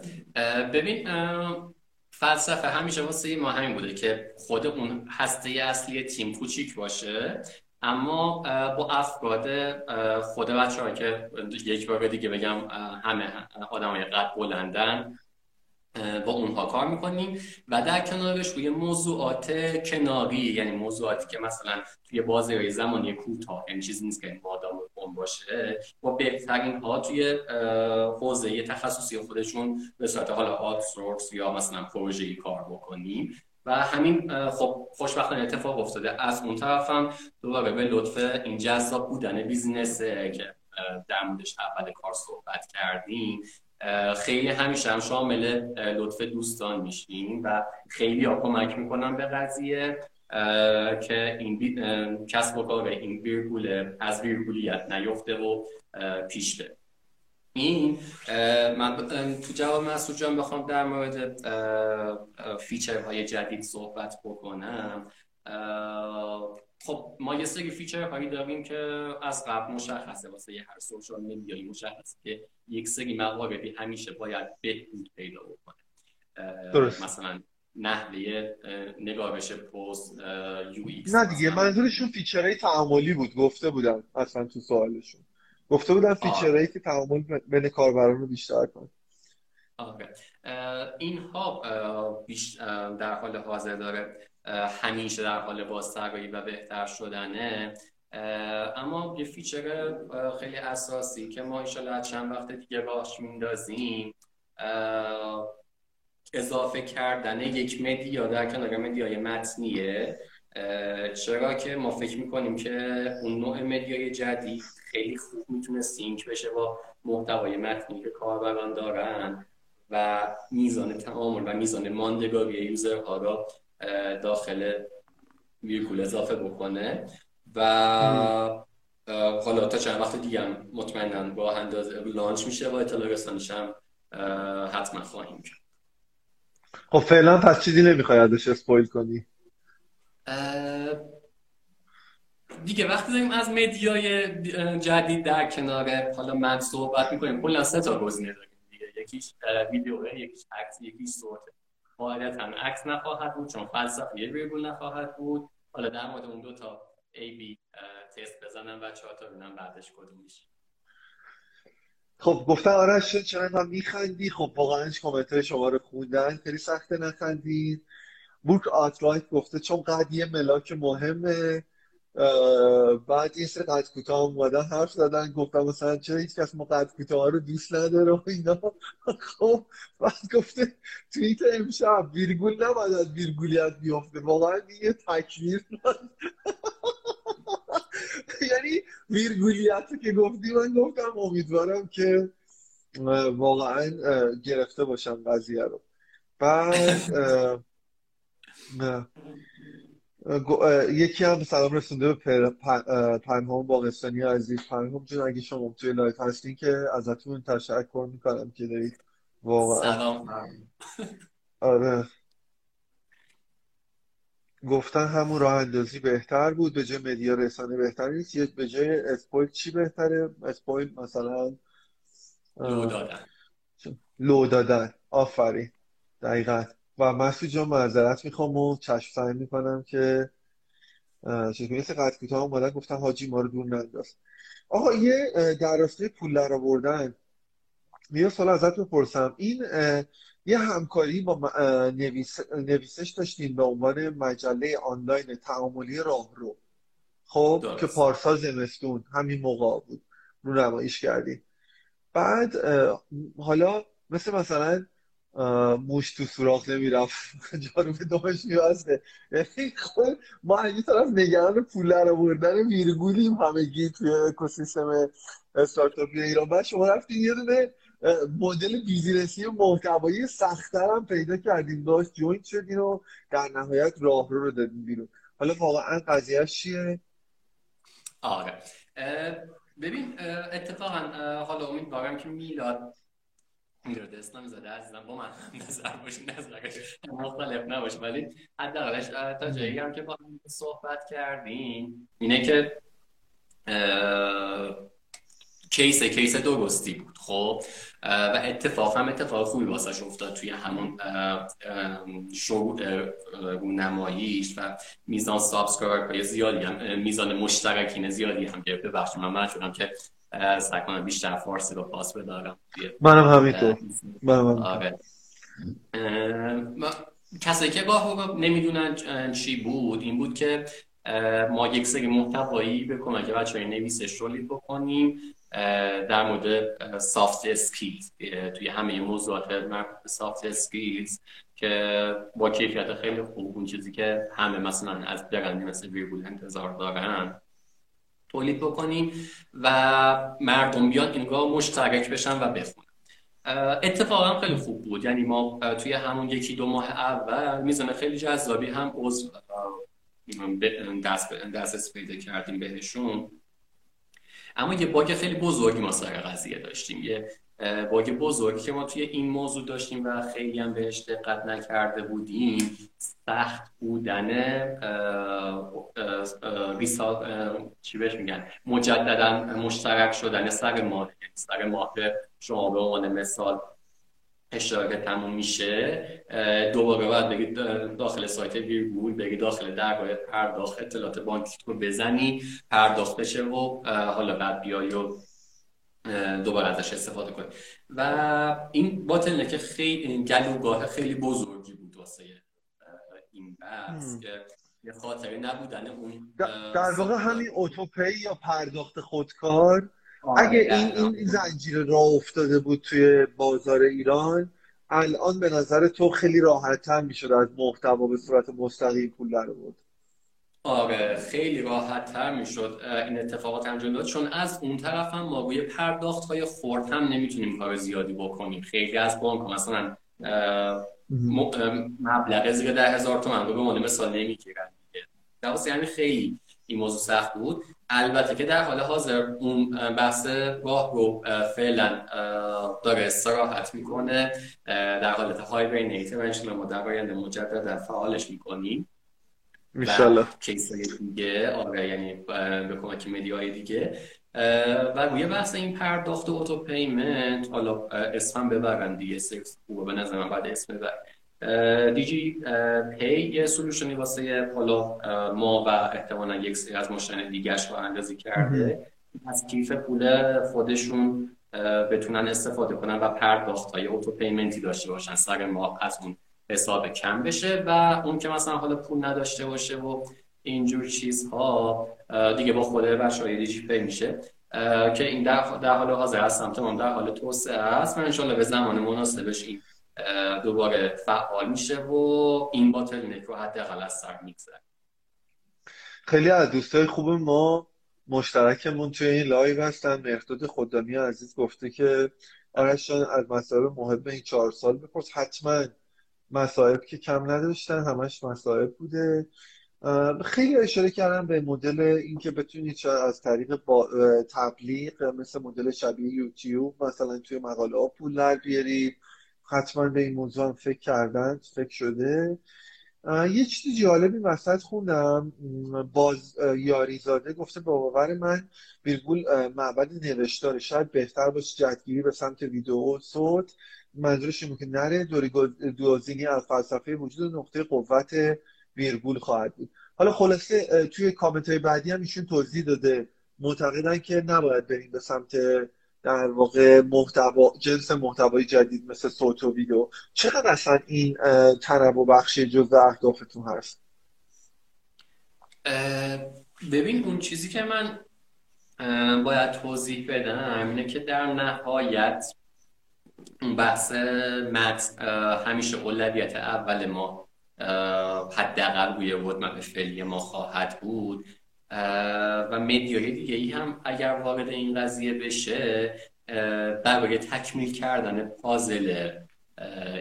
ببین فلسفه همیشه واسه ما همین بوده که خود اون هسته اصلی تیم کوچیک باشه. اما با افراد خود بچه که یک بار دیگه بگم همه آدم های قد بلندن با اونها کار می‌کنیم و در کنارش روی موضوعات کناری یعنی موضوعاتی که مثلا توی بازه زمانی کوتاه یعنی چیزی نیست که مادام اون باشه با بهترین ها توی حوزه تخصصی خودشون به صورت حالا آوتسورس یا مثلا پروژه‌ای کار بکنیم. و همین خب خوشبختانه اتفاق افتاده. از اون طرفم دوباره به لطف این جذاب بودن بیزنسه که در موردش اول کار صحبت کردیم. خیلی همیشه هم شامل لطف دوستان میشیم و خیلی ها کمک می‌کنم به قضیه که این کسب و کار این ویرگول از ویرگولیت نیفته و پیش بره. این من تو جواب مسعود جان بخوام در مورد feature های جدید صحبت بکنم. خب ما یه سری feature هایی داریم که از قبل مشخصه واسه هر social media یی مشخصه که یک سری مواردی همیشه باید بهبود پیدا بکنه. درست. مثلا نحوه نگارش پست UX
نه دیگه منظورشون feature های تعاملی بود گفته بودن اصلا تو سوالشون. گفته بودن feature هایی که تعامل بین کاربران رو بیشتر کنه.
آره. اینها در حال حاضر داره همیشه در حال بازطراحی و بهتر شدنه. اما یه feature خیلی اساسی که ما ایشالا چند وقت دیگه راش میندازیم اضافه کردن یک media در کنار media ی متنیه. چرا که ما فکر می‌کنیم که اون نوع media ی جدید خیلی خوب می‌تونه sync بشه با محتوای متنی که کاربران دارن و میزان تعامل و میزان ماندگاری user ها را داخل ویرگول اضافه بکنه. و حالا تا چند وقت دیگه هم مطمئنا راه اندازی launch میشه و اطلاع رسانیش هم حتما خواهیم کرد.
خب فعلا پس چیزی نمی‌خوای ازش spoil کنی؟
دیگه وقتی داریم از مدیای جدید در کنار حالا من صحبت می‌کنیم کلا سه تا گزینه داریم دیگه. یکیش ویدیو یکیش عکس یکیش صوت قاعدتا عکس نخواهد بود چون فلسفه ویرگول نخواهد بود. حالا در مورد اون دو تا ای بی تست بزنم و چهار تا ببینم بعدش کدوم میشه.
خب گفتن آرش چرا هم میخندی؟ خب واقعا کامنت شما رو خوندن. خیلی سخته نخندید. بوک آترایت گفته چون قد ملاک مهمه بعد یه سری قد کوتاه اومدن حرف زدن. گفتم مثلا چرا هیچ کس ما قد کوتاه رو دوست نداره و اینا. خب بعد گفته توییت امشب ویرگول نباید ویرگولیت بیفته. واقعا یه تکویر <laughs> یعنی ویرگولیت که گفتی من گفتم امیدوارم که واقعا گرفته باشم قضیه رو. بعد <laughs> یکی هم سلام رسونده به پنهام باقستانی عزیز. پنهام جون اگه شما توی live هستین که ازتون تشکر می‌کنم که دارید
واقعا سلام.
آره. گفتن همون راه اندازی بهتر بود به جای media رسانه بهتر نیست. به جای spoil چی بهتره؟ spoil مثلا
لو دادن.
لو دادن. آفرین. دقیقا. و مسعود جان معذرت می‌خوام و چشم سعی می‌کنم که چیز مثل قد کوتاه اومدن گفتن حاجی ما رو دور ننداز. آقا یه در راسته پول در آوردن یه سال ازت بپرسم. این یه همکاری با نویس... نویسش داشتیم به عنوان مجله آنلاین تعاملی راهرو. خب که پارسال زمستون همین موقع بود. رو نمایش کردیم. بعد حالا مثل مثلا موش تو سوراخ نمی‌رفت. <laughs> جارو به دمش میبسته. یعنی خود ما این طرف نگران پول در آوردن ویرگولیم همگی توی اکوسیستم استارتاپی ایران. بعد شما رفتین یه دونه مدل business ی محتوایی سختتر هم پیدا کردیم. داشت join شدین و در نهایت رهرو رو دادین بیرون. حالا واقعا قضیهش چیه؟
آره. ببین اتفاقا حالا امیدوارم که میلاد میلاد اسلام زاده عزیزم با من <laughs> نظر باشه نظرش مختلف نباشه ولی حداقلش تا جایی هم که با صحبت کردیم اینه که کیس کیس درستی بود. خب و اتفاق هم اتفاق خوبی واسش افتاد توی همون شو نماییش و میزان سابسکرایب های زیادی هم میزان مشترکین زیادی هم گرفته بخش من من شدم که سعی کنم بیشتر فارسی رو پاس بدارم.
منم همینطور. منم
آره. کسایی که گاه نمی‌دونن چی بود این بود که ما یک سری محتوایی به کمک بچه های نویسش رولید بکنیم. در مورد سافت اسکیلز توی همه موضوعات. مربوط به سافت اسکیلز که با کیفیت خیلی خوب اون چیزی که همه مثلا از برندی مثل ویرگول انتظار دارن تولید بکنیم و مردم بیان اینگاه مشترک بشن و بخونن. اتفاقا خیلی خوب بود. یعنی ما توی همون یکی دو ماه اول می‌زنه خیلی جذابی هم عضو دست, دست پیدا کردیم بهشون. اما یه باگ خیلی بزرگی ما سر قضیه داشتیم. یه باگ بزرگی که ما توی این موضوع داشتیم و خیلی هم بهش دقت نکرده بودیم. سخت بودن ریسال چی بهش میگن؟ مجددا مشترک شدن سر ماه. یعنی سر ماه شما به عنوان مثال اشتراک تموم میشه دوباره باید بگید داخل سایت ویرگول بگی داخل درگاه پرداخت اطلاعات بانکی رو بزنی پرداخت بشه و حالا بعد بیای و دوباره ازش استفاده کنی. و این باطل که خیلی گلوگاه خیلی بزرگی بود واسه این بحث که یه خاطره نبودن اون
در واقع همین اوتوپی یا پرداخت خودکار اگه این این زنجیره راه افتاده بود توی بازار ایران الان به نظر تو خیلی راحت تر می‌شد از محتوا به صورت مستقیم پول در بود
آره خیلی راحت تر می‌شد این اتفاقات انجام داد. چون از اون طرف هم ما روی پرداخت های خورد هم نمی‌تونیم کار زیادی بکنیم. خیلی از بانک مثلا مبلغ زیر ده هزار تومن رو به عنوان مثال نمی‌گیرن یعنی خیلی این موضوع سخت بود. البته که در حال حاضر اون بحث راه رو فعلا داره استراحت می‌کنه. در حالت های بین اینترونشن ما در آینده مجددا فعالش می‌کنیم.
میشالله
کیس دیگه آره یعنی به کمک های دیگه. و روی بحث این پرداخت و اوتو پیمنت حالا اسم ببرن دیگه سکس خوبه به نظر من بعد اسم ببرن. دیجی پی یه سلوشنی واسه حالا ما و احتمالا یک سری از مشتریان دیگرش رو اندازی کرده. از کیف پول خودشون بتونن استفاده کنن و پرداخت های اوتو پیمنتی داشته باشن سر ما از اون حساب کم بشه و اون که مثلا حالا پول نداشته باشه و اینجور چیزها دیگه با خود بچه های دیجی پی میشه. که این در, در حال حاضر هستم تمام در حال توسعه است و انشالله به زمان مناسبش این دوباره فعال میشه و این bottleneck رو حداقل از سر میگذره.
خیلی از دوستای خوب ما مشترکمون توی این live هستن. مرداد خدانی عزیز گفته که آرش از مسائل مهم این چهار سال بپرس. حتما مسائب که کم نداشتن همش مسائب بوده. خیلی اشاره کردم به مدل اینکه بتونید از طریق با تبلیغ مثل مدل شبیه یوتیوب مثلا توی مقاله ها پول در بیارید حتما به این موضوع فکر کردن فکر شده. یه چیز جالبی وسط خوندم. باز یاریزاده گفته با باور من ویرگول معبد نوشتاره شاید بهتر باشه جدگیری به سمت ویدیو صوت. منظورش اینه که نره دوازینی از فلسفه وجود نقطه قوت ویرگول خواهد بود. حالا خلاصه توی کامنت های بعدی هم ایشون توضیح داده. معتقدن که نباید بریم به سمت در واقع محتوا جنس محتوای جدید مثل صوت و ویدیو. چقدر اصلا این تنوع بخشی جز اهدافتون هست؟
ببین اون چیزی که من باید توضیح بدم اینه که در نهایت بحث متن همیشه اولویت اول ما حداقل روی رودمپ فعلی ما خواهد بود. و مدیای دیگه ای هم اگر وارد این قضیه بشه برای تکمیل کردن پازل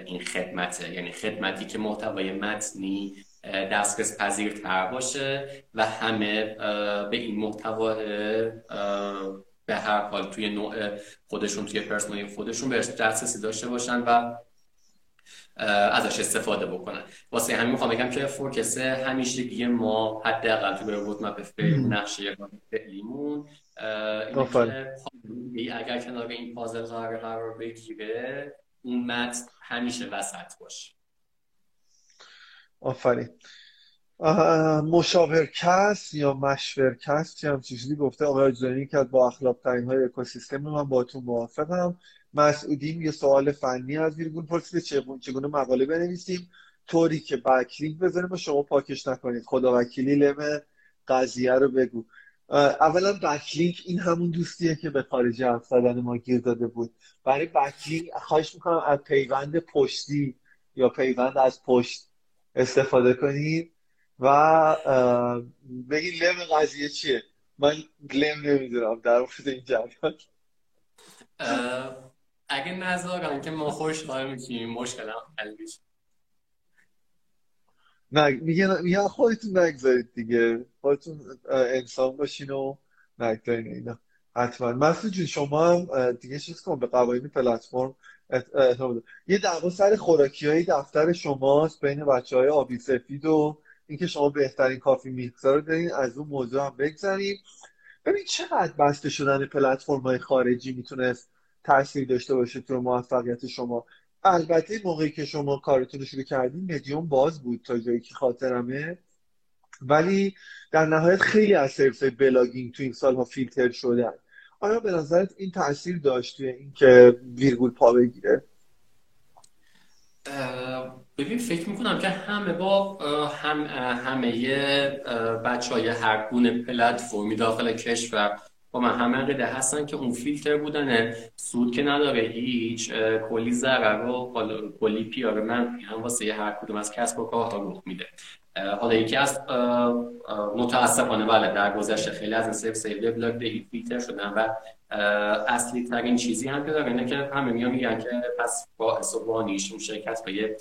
این خدمته. یعنی خدمتی که محتوای متنی دسترس پذیرتر باشه و همه به این محتوا به هر حال توی نوع خودشون توی پرسونای خودشون بهش دسترسی داشته باشن و ازش استفاده بکنن. واسه همین می‌خوام بگم که فورکس همیشگی ما حداقل تو رودمپ فعلی نقشه فعلیمون اگر کنار این پازل قرار بگیره اون متن همیشه وسط باشه.
آفرین. مشاورکست یا مشورکست چی هم چیزی گفته آقای آجزانی که با اخلاق ترین های اکوسیستم من با تو موافقم. مسعودیم یه سوال فنی از ویرگول پرسیده چگونه مقاله بنویسیم. طوری که بکلینک بزنیم و شما پاکش نکنید. خدا وکیلی لم قضیه رو بگو. اولا بکلینک این همون دوستیه که به خارجی حرف زدن ما گیر داده بود. برای بکلینک خواهش می‌کنم از پیوند پشتی یا پیوند از پشت استفاده کنید و بگید لم قضیه چیه؟ من لم نمی‌دونم. در مورد این جریان.
اگه نذارن که ما خوشحال میشیم مشکل هم حل
نه میگن میگن خودتون نگذارید دیگه. خودتون انسان باشین و نگذارین اینا. حتما. مسعود جون شما هم دیگه چیز کن به قوانین پلتفرم یه دعوا سر خوراکی های دفتر شماست بین بچه های آبی سفید و اینکه شما بهترین کافی میکسر رو دارین از اون موضوع هم بگذاریم ببین چقدر بسته شدن پلتفرم های خارجی می‌تونست تاثیر داشته باشه تو موفقیت شما. البته موقعی که شما کارتون رو شروع کردین مدیوم باز بود تا جایی که خاطرمه. ولی در نهایت خیلی از سرویس blogging تو این سالها فیلتر شدن. آیا به نظرت این تاثیر داشت توی اینکه ویرگول پا بگیره؟
ببین فکر می‌کنم که همه با هم همه بچه های هر گونه پلتفرمی داخل کشور با من هم عقیده هستن که اون فیلتر بودنه. سود که نداره هیچ کلی ضرر و کلی PR منفی هم واسه هر کدوم از کسب و کارها رخ میده. حالا یکی از متاسفانه بله در گذشته خیلی از این سیف سیف دهی فیلتر شدن و اصلی ترین چیزی هم که داره اینه که همه میان میگن که پس با و اون شرکت های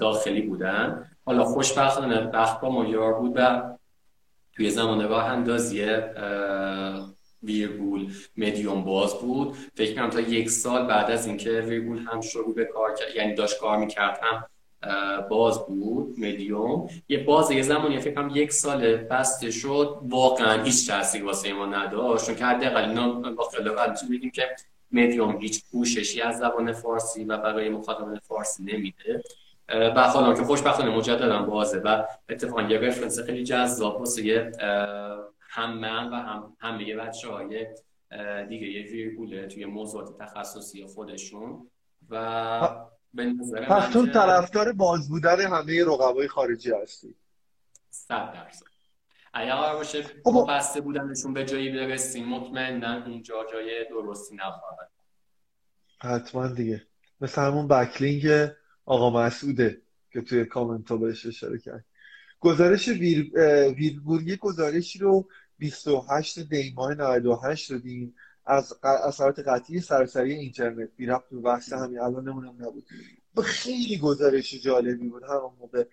داخلی بودن. حالا خوشبختانه بخت با ما بود و توی زمان راه اندازی ویرگول مدیوم باز بود. فکر کنم تا یک سال بعد از اینکه ویرگول هم شروع به کار کرد یعنی داشت کار می‌کرد هم باز بود مدیوم. یه باز یه زمانی فکر کنم یک سال بسته شد واقعا هیچ تاثیر واسه ما نداشت. چون که حداقل اینا با میگیم که مدیوم هیچ پوششی از زبان فارسی و برای مخاطبان فارسی نمیده. و حالا که خوشبختانه مجددا بازه و اتفاقا یه رفرنس خیلی جذاب واسه هم من و هم همه بچه های دیگه یه ویرگوله توی موضوعات تخصصی خودشون و به نظر
پس تو طرفدار باز بودن همه رقبای خارجی هستی.
صد درصد. اگر قرار باشه خب. بسته بودنشون به جایی برسیم مطمئنا اونجا جای درستی نخواهد.
حتما دیگه. مثل همون بکلینگ آقا مسعوده که توی کامنت ها بهش اشاره کرد. گزارش ویر... ویرگول یه گزارشی رو 28 دیماه 98 دادیم از اثرات قطعی سرسری اینترنت. بی رفت به بحث همین الان نمونم نبود. خیلی گزارش جالبی بود همون موقع.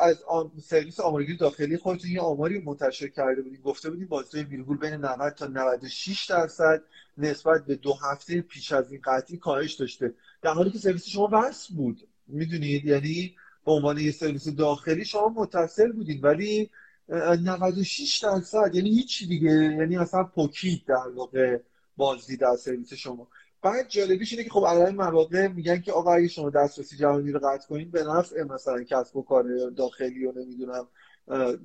از سرویس آمارگیری داخلی خودتون یه آماری منتشر کرده بودیم گفته بودیم بازده ویرگول بین 90 تا 96 درصد نسبت به دو هفته پیش از این قطعی کاهش داشته. در حالی که سرویس شما وصل بود می‌دونید؟ یعنی به عنوان یه سرویس داخلی شما متصل بودید ولی 96 درصد یعنی هیچ دیگه یعنی اصلا پوکید در واقع بازدید از سرویس شما. بعد جالبیش اینه که خب الان مواقع میگن که آقا اگه شما دسترسی جهانی رو قطع کنید به نفع مثلا کسب و کار داخلی و نمی‌دونم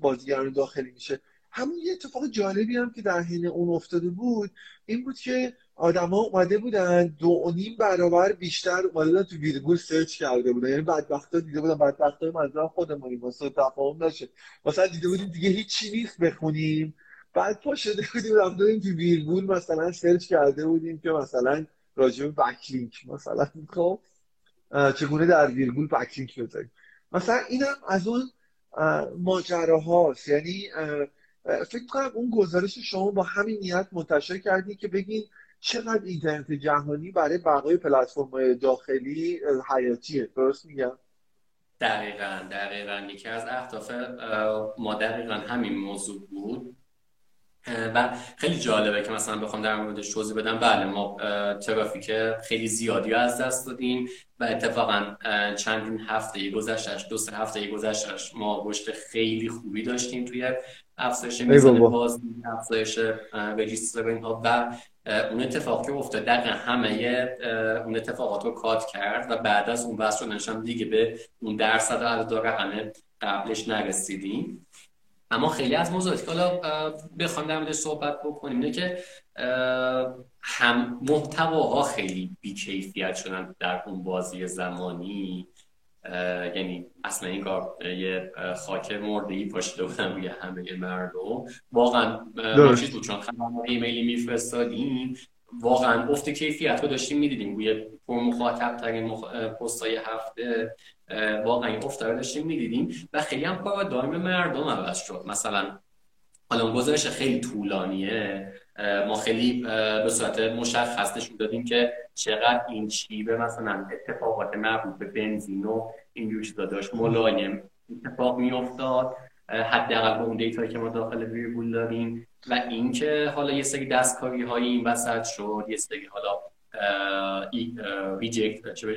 بازیگران داخلی میشه. همون یه اتفاق جالبی هم که در حین اون افتاده بود این بود که آدما اومده بودن دو و نیم برابر بیشتر اومده تو ویرگول سرچ کرده بودن. یعنی بدبختا دیده بودن. بدبختا منظورم خودمونیم واسه تفاهم نشه. مثلا دیده بودیم دیگه هیچی نیست بخونیم. بعد پا شده بودیم رفته بودیم تو ویرگول مثلا سرچ کرده بودیم که مثلا راجع به بکلینک. مثلا خب چگونه در ویرگول بکلینک بذاریم؟ مثلا اینم از اون ماجراهاست. یعنی فکر کنم اون گزارش شما با همین نیت منتشر کردی که بگین چقدر اینترنت جهانی برای بقای پلتفرم داخلی حیاتیه؟ درست میگم؟
دقیقا دقیقا. یکی از اهداف ما دقیقا همین موضوع بود. و خیلی جالبه که مثلا بخوام در موردش توضیح بدم. بله ما ترافیک خیلی زیادی از دست دادیم و اتفاقا چندین هفته گذشتش دو سه هفته گذشتش ما رشد خیلی خوبی داشتیم توی افزایش میزان باز افزایش رجیستر اینها و اون اتفاق که افتاد دقیقا همه اون اتفاقات رو کات کرد و بعد از اون بحث شدنش دیگه به اون درصد عدد رقم قبلش نرسیدیم. اما خیلی از موضوعاتی که حالا بخوایم در موردش صحبت بکنیم اینه که هم محتواها خیلی بیکیفیت شدن در اون بازی زمانی. یعنی اصلا این کار یه خاک مرده ای پاشیده بودن روی همه مردم. واقعا چیز بود؟ چون خبرنامه ایمیلی میفرستادیم. واقعا افت کیفیت رو داشتیم می‌دیدیم. روی پر مخاطب ترین مخ... پستای هفته واقعا این افت رو داشتیم می‌دیدیم. و خیلی هم پارادایم مردم عوض شد. مثلا حالا گزارش خیلی طولانیه. ما خیلی به صورت مشخص نشون دادیم که چقدر این چیبه مثلا اتفاقات مربوط به بنزین و این چیزا داشت ملایم اتفاق میافتاد. حداقل به اون data که ما داخل ویرگول داریم و اینکه حالا یه سری دستکاری های این وسط شد یه سری حالا reject چه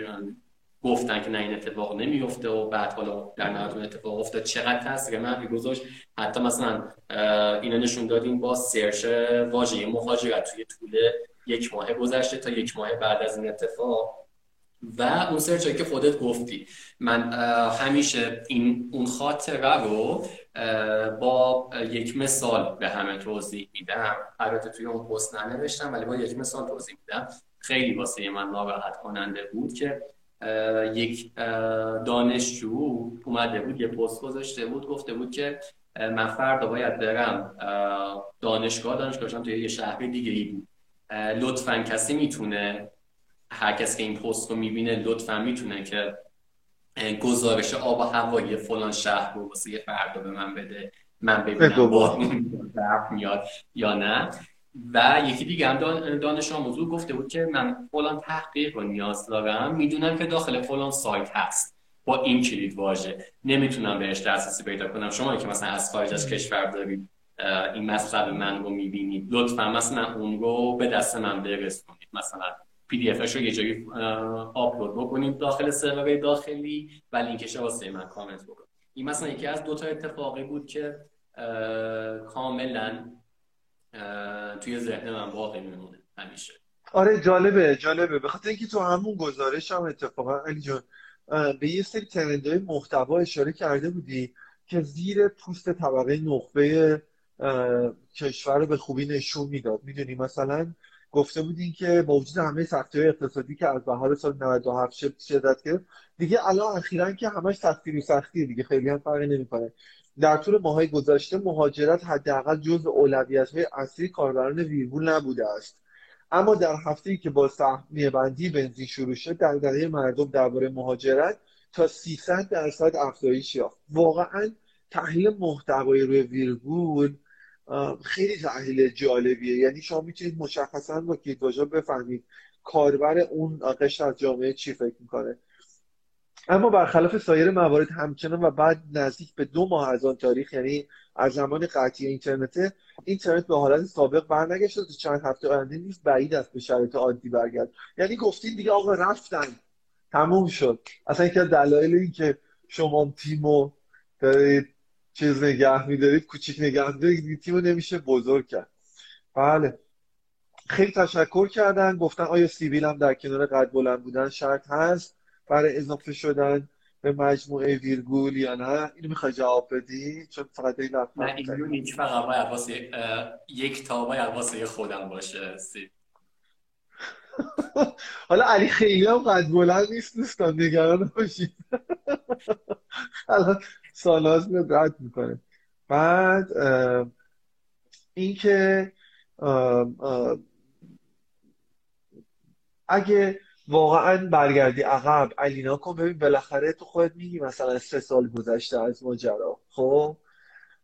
گفتن که نه این اتفاق نمیفته و بعد حالا در نهایت اتفاق افتاد. چقدر تاثیر منفی گذاشت. حتی مثلا اینا نشون دادیم با search واژه مهاجرت توی طول یک ماه گذشته تا یک ماه بعد از این اتفاق. و اون سرچ که خودت گفتی. من همیشه این اون خاطره رو با یک مثال به همه توضیح میدم. البته توی اون پست ننوشتم ولی با یک مثال توضیح میدم. خیلی واسه من ناراحت کننده بود که یک دانشجو اومده بود یه پست گذاشته بود گفته بود که من فردا باید برم دانشگاه. دانشگاهشم توی یه شهر دیگه ای بود. لطفا کسی می‌تونه هر کسی که این پست رو می‌بینه لطفا می‌تونه که گزارش آب و هوایی فلان شهر رو واسه یه فردا به من بده. من ببینم برف میاد یا نه. و یکی دیگه هم دانش آموزو گفته بود که من فلان تحقیق رو نیاز دارم می‌دونم که داخل فلان سایت هست. با این کلید واژه. نمی‌تونم بهش دسترسی پیدا کنم. شما که مثلا از خارج از کشور دارید این مطلب من رو می‌بینید. لطفا مثلا اون رو به دست من برسونید. مثلا PDF ش رو یه جایی آپلود بکنید داخل سرور داخلی و لینکش واسه من کامنت بکنید. این مثلا یکی از دو تا اتفاقی بود که کاملا توی ذهن من باقی میمونه همیشه.
آره جالبه جالبه. به خاطر اینکه تو همون گزارش هم اتفاقا علی جان به یه سری ترندهای محتوا اشاره کرده بودی که زیر پوست طبقه نخبه کشور به خوبی نشون می‌داد. می‌دونی مثلا گفته بودین که با وجود همه سختی اقتصادی که از بهار سال 97 شدت کرد دیگه الان اخیرا که همش سختی رو سختی دیگه خیلی هم فرقی نمی‌کنه. در طول ماهای گذشته مهاجرت حداقل جزء اولویت های اصلی کاربران ویرگول نبوده است. اما در هفته ای که با سهمیه بندی بنزین شروع شد دغدغه مردم درباره مهاجرت تا 300 درصد افزایش یافت. واقعا تحلیل محتوای روی ویرگول خیلی تحلیل جالبیه. یعنی شما می‌تونید مشخصا با کلیدواژه بفهمید کاربر اون قشر از جامعه چی فکر می‌کنه. اما برخلاف سایر موارد همچنان و بعد نزدیک به دو ماه از آن تاریخ یعنی از زمان قطعی اینترنت اینترنت به حالت سابق برنگشت تا چند هفته آینده نیز بعید است به شرایط عادی برگرد یعنی گفتین دیگه آقا رفتن. تموم شد. اصلا از دلایل این که شما تیمو دارید چیز نگه میدارید کوچیک نگه میدارید تیمو نمیشه بزرگ کرد. بله. خیلی تشکر کردن. گفتن آیا سیبیل هم در کنار قد بلند بودن شرط هست؟ برای اضافه شدن به مجموعه ویرگول یا نه اینو می‌خوای جواب بدی؟ چون فقط این
نه این یونیک فقط باید واسه یک تا واسه خودم باشه
حالا علی خیلی هم قد بلند نیست دوستان نگران باشید. سالاز میاد رد می‌کنه. بعد اینکه اگه واقعا برگردی عقب. علینا کن ببین بالاخره تو خودت میگی مثلا سه سال گذشته از ماجرا خب؟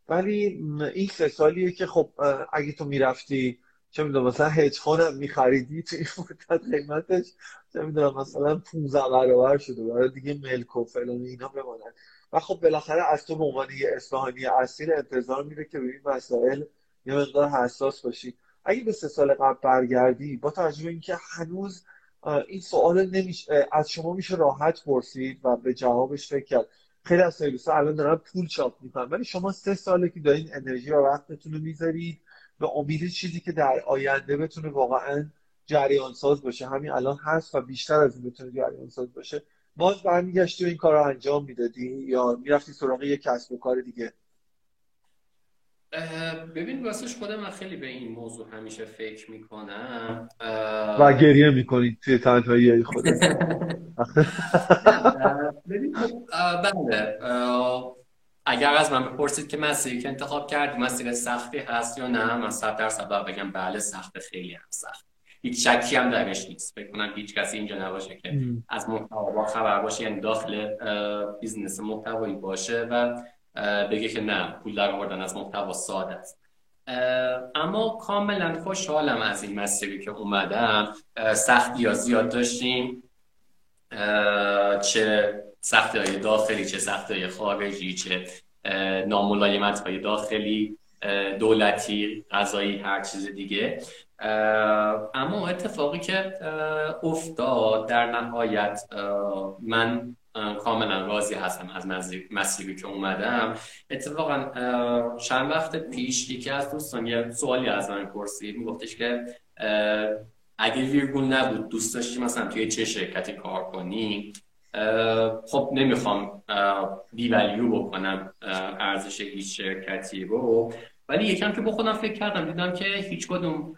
ولی این سه سالیه که خب اگه تو می‌رفتی چه می‌دونم مثلا هدفون هم میخریدی تو این مدت قیمتش چه می‌دونم مثلا 15 برابر شده. برای دیگه ملک و فلان اینا بمانن. و خب بالاخره از تو به عنوان یه اصفهانی اصیل انتظار میره که به این مسائل یه مقدار حساس باشی. اگه به سه سال قبل برگردی با توجه اینکه هنوز این سوال نمیشه از شما میشه راحت پرسید و به جوابش فکر کرد. خیلی از سرویس الان دارن پول چاپ می‌کنن ولی شما سه ساله که دارین انرژی و وقتتون رو می‌ذارید به امید چیزی که در آینده بتونه واقعا جریان ساز باشه. همین الان هست و بیشتر از این بتونه جریان ساز باشه. باز برمیگشتی و این کار رو انجام می‌دادی یا می‌رفتی سراغ یک کسب و کار دیگه؟
ببین راستش خودم من خیلی به این موضوع همیشه فکر می‌کنم.
و گریه می‌کنید توی تنهایی خودت.
ببین خب، بله اگر از من بپرسید که مسیری که انتخاب کردی مسیر سختی هست یا نه من صد درصد بگم بله سخت خیلی هم سخت. هیچ شکی هم درش نیست. فکر کنم هیچ کسی اینجا نباشه که از محتوا خبر باشه یعنی داخل business محتوایی باشه و بگه که نه پول در آوردن از محتوا ساده است. اما کاملا خوشحالم از این مسیری که اومدم. سختی ها زیاد داشتیم. چه سختی های داخلی چه سختی های خارجی چه ناملایمت های داخلی دولتی غذایی هر چیز دیگه. اما اتفاقی که افتاد در نهایت من کاملا راضی هستم از مسیری که اومدم. اتفاقا چند وقت پیش یکی از دوستان یه سوالی از من پرسید. میگفتش که اگه ویرگول نبود دوست داشتی مثلا توی چه شرکتی کار کنی؟ خب نمی‌خوام بیولیو بکنم ارزش هیچ شرکتی رو. ولی یکم که با خودم فکر کردم دیدم که هیچ کدوم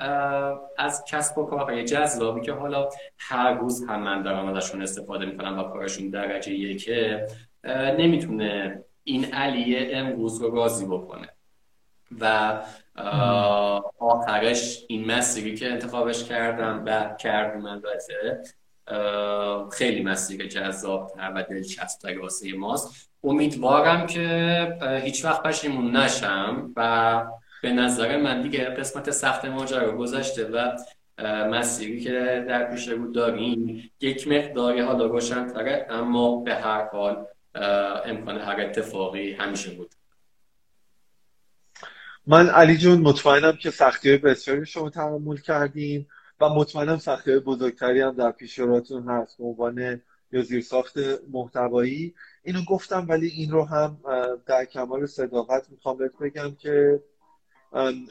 از کسب و کارهای جذابی که حالا هر روز هم من دارم ازشون استفاده می‌کنم و کارشون درجه یکه نمی‌تونه این علیه امروز رو راضی بکنه. و آخرش این مسیری که انتخابش کردم و کردم البته خیلی مسیر جذاب و دلچسب واسه ماست. امیدوارم که هیچ وقت پشیمون نشم و به نظر من دیگه قسمت سخت ماجرا گذشته و مسیری که در پیش رو داریم یک مقداری حالا روشن تره اما به هر حال امکان هر اتفاقی همیشه بود.
من علی جون مطمئنم که سختی های بسیاری شما تحمل کردیم و مطمئنم سختی های بزرگتری هم در پیش روتون هست به عنوان یا زیرساخت محتوایی. اینو گفتم ولی این رو هم در کمال صداقت می‌خوام بهت بگم که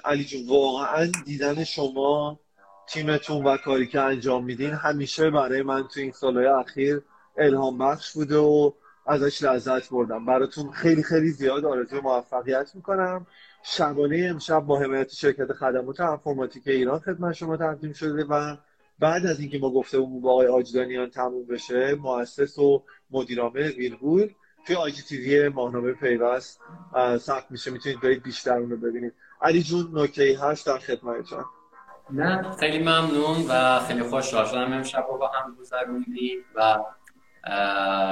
علی جون واقعا دیدن شما تیمتون و کاری که انجام میدین همیشه برای من تو این سالهای اخیر الهام بخش بوده و ازش لذت بردم. براتون خیلی خیلی زیاد آرزوی موفقیت می‌کنم. شبانه امشب با حمایت شرکت خدمات انفرماتیک ایران خدمت شما تقدیم شده و بعد از اینکه ما گفته با آقای آجدانیان تموم بشه مؤسس و مدیرعامل ویرگول توی آی جی تیوی ماهنامه پیوست ثبت میشه. می‌تونید برید بیشتر اون رو ببینید. علی جون نکته هست در خدمتتون
نه خیلی ممنون و خیلی خوشحال شدم. امشب با هم گذروندیم و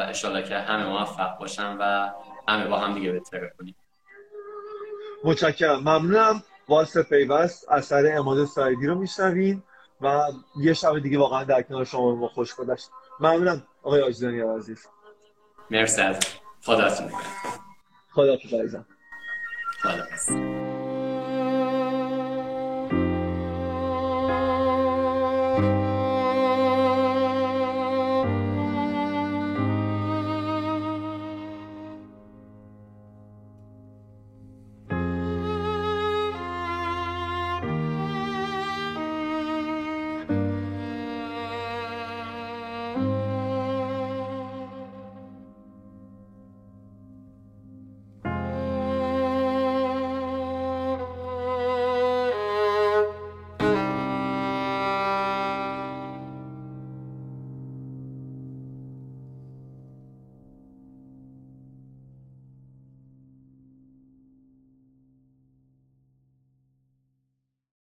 اشالله که همه موفق باشن و همه با هم دیگه بهتر کنیم.
متشکرم. ممنونم. والس پیوست. اثر اماد سایدی رو میشنوین و یه شب دیگه واقعا در کنار شما ما خوش گذشت. ممنونم آقای آجدانی عزیز.
مرسی از خدا
خدا
خدا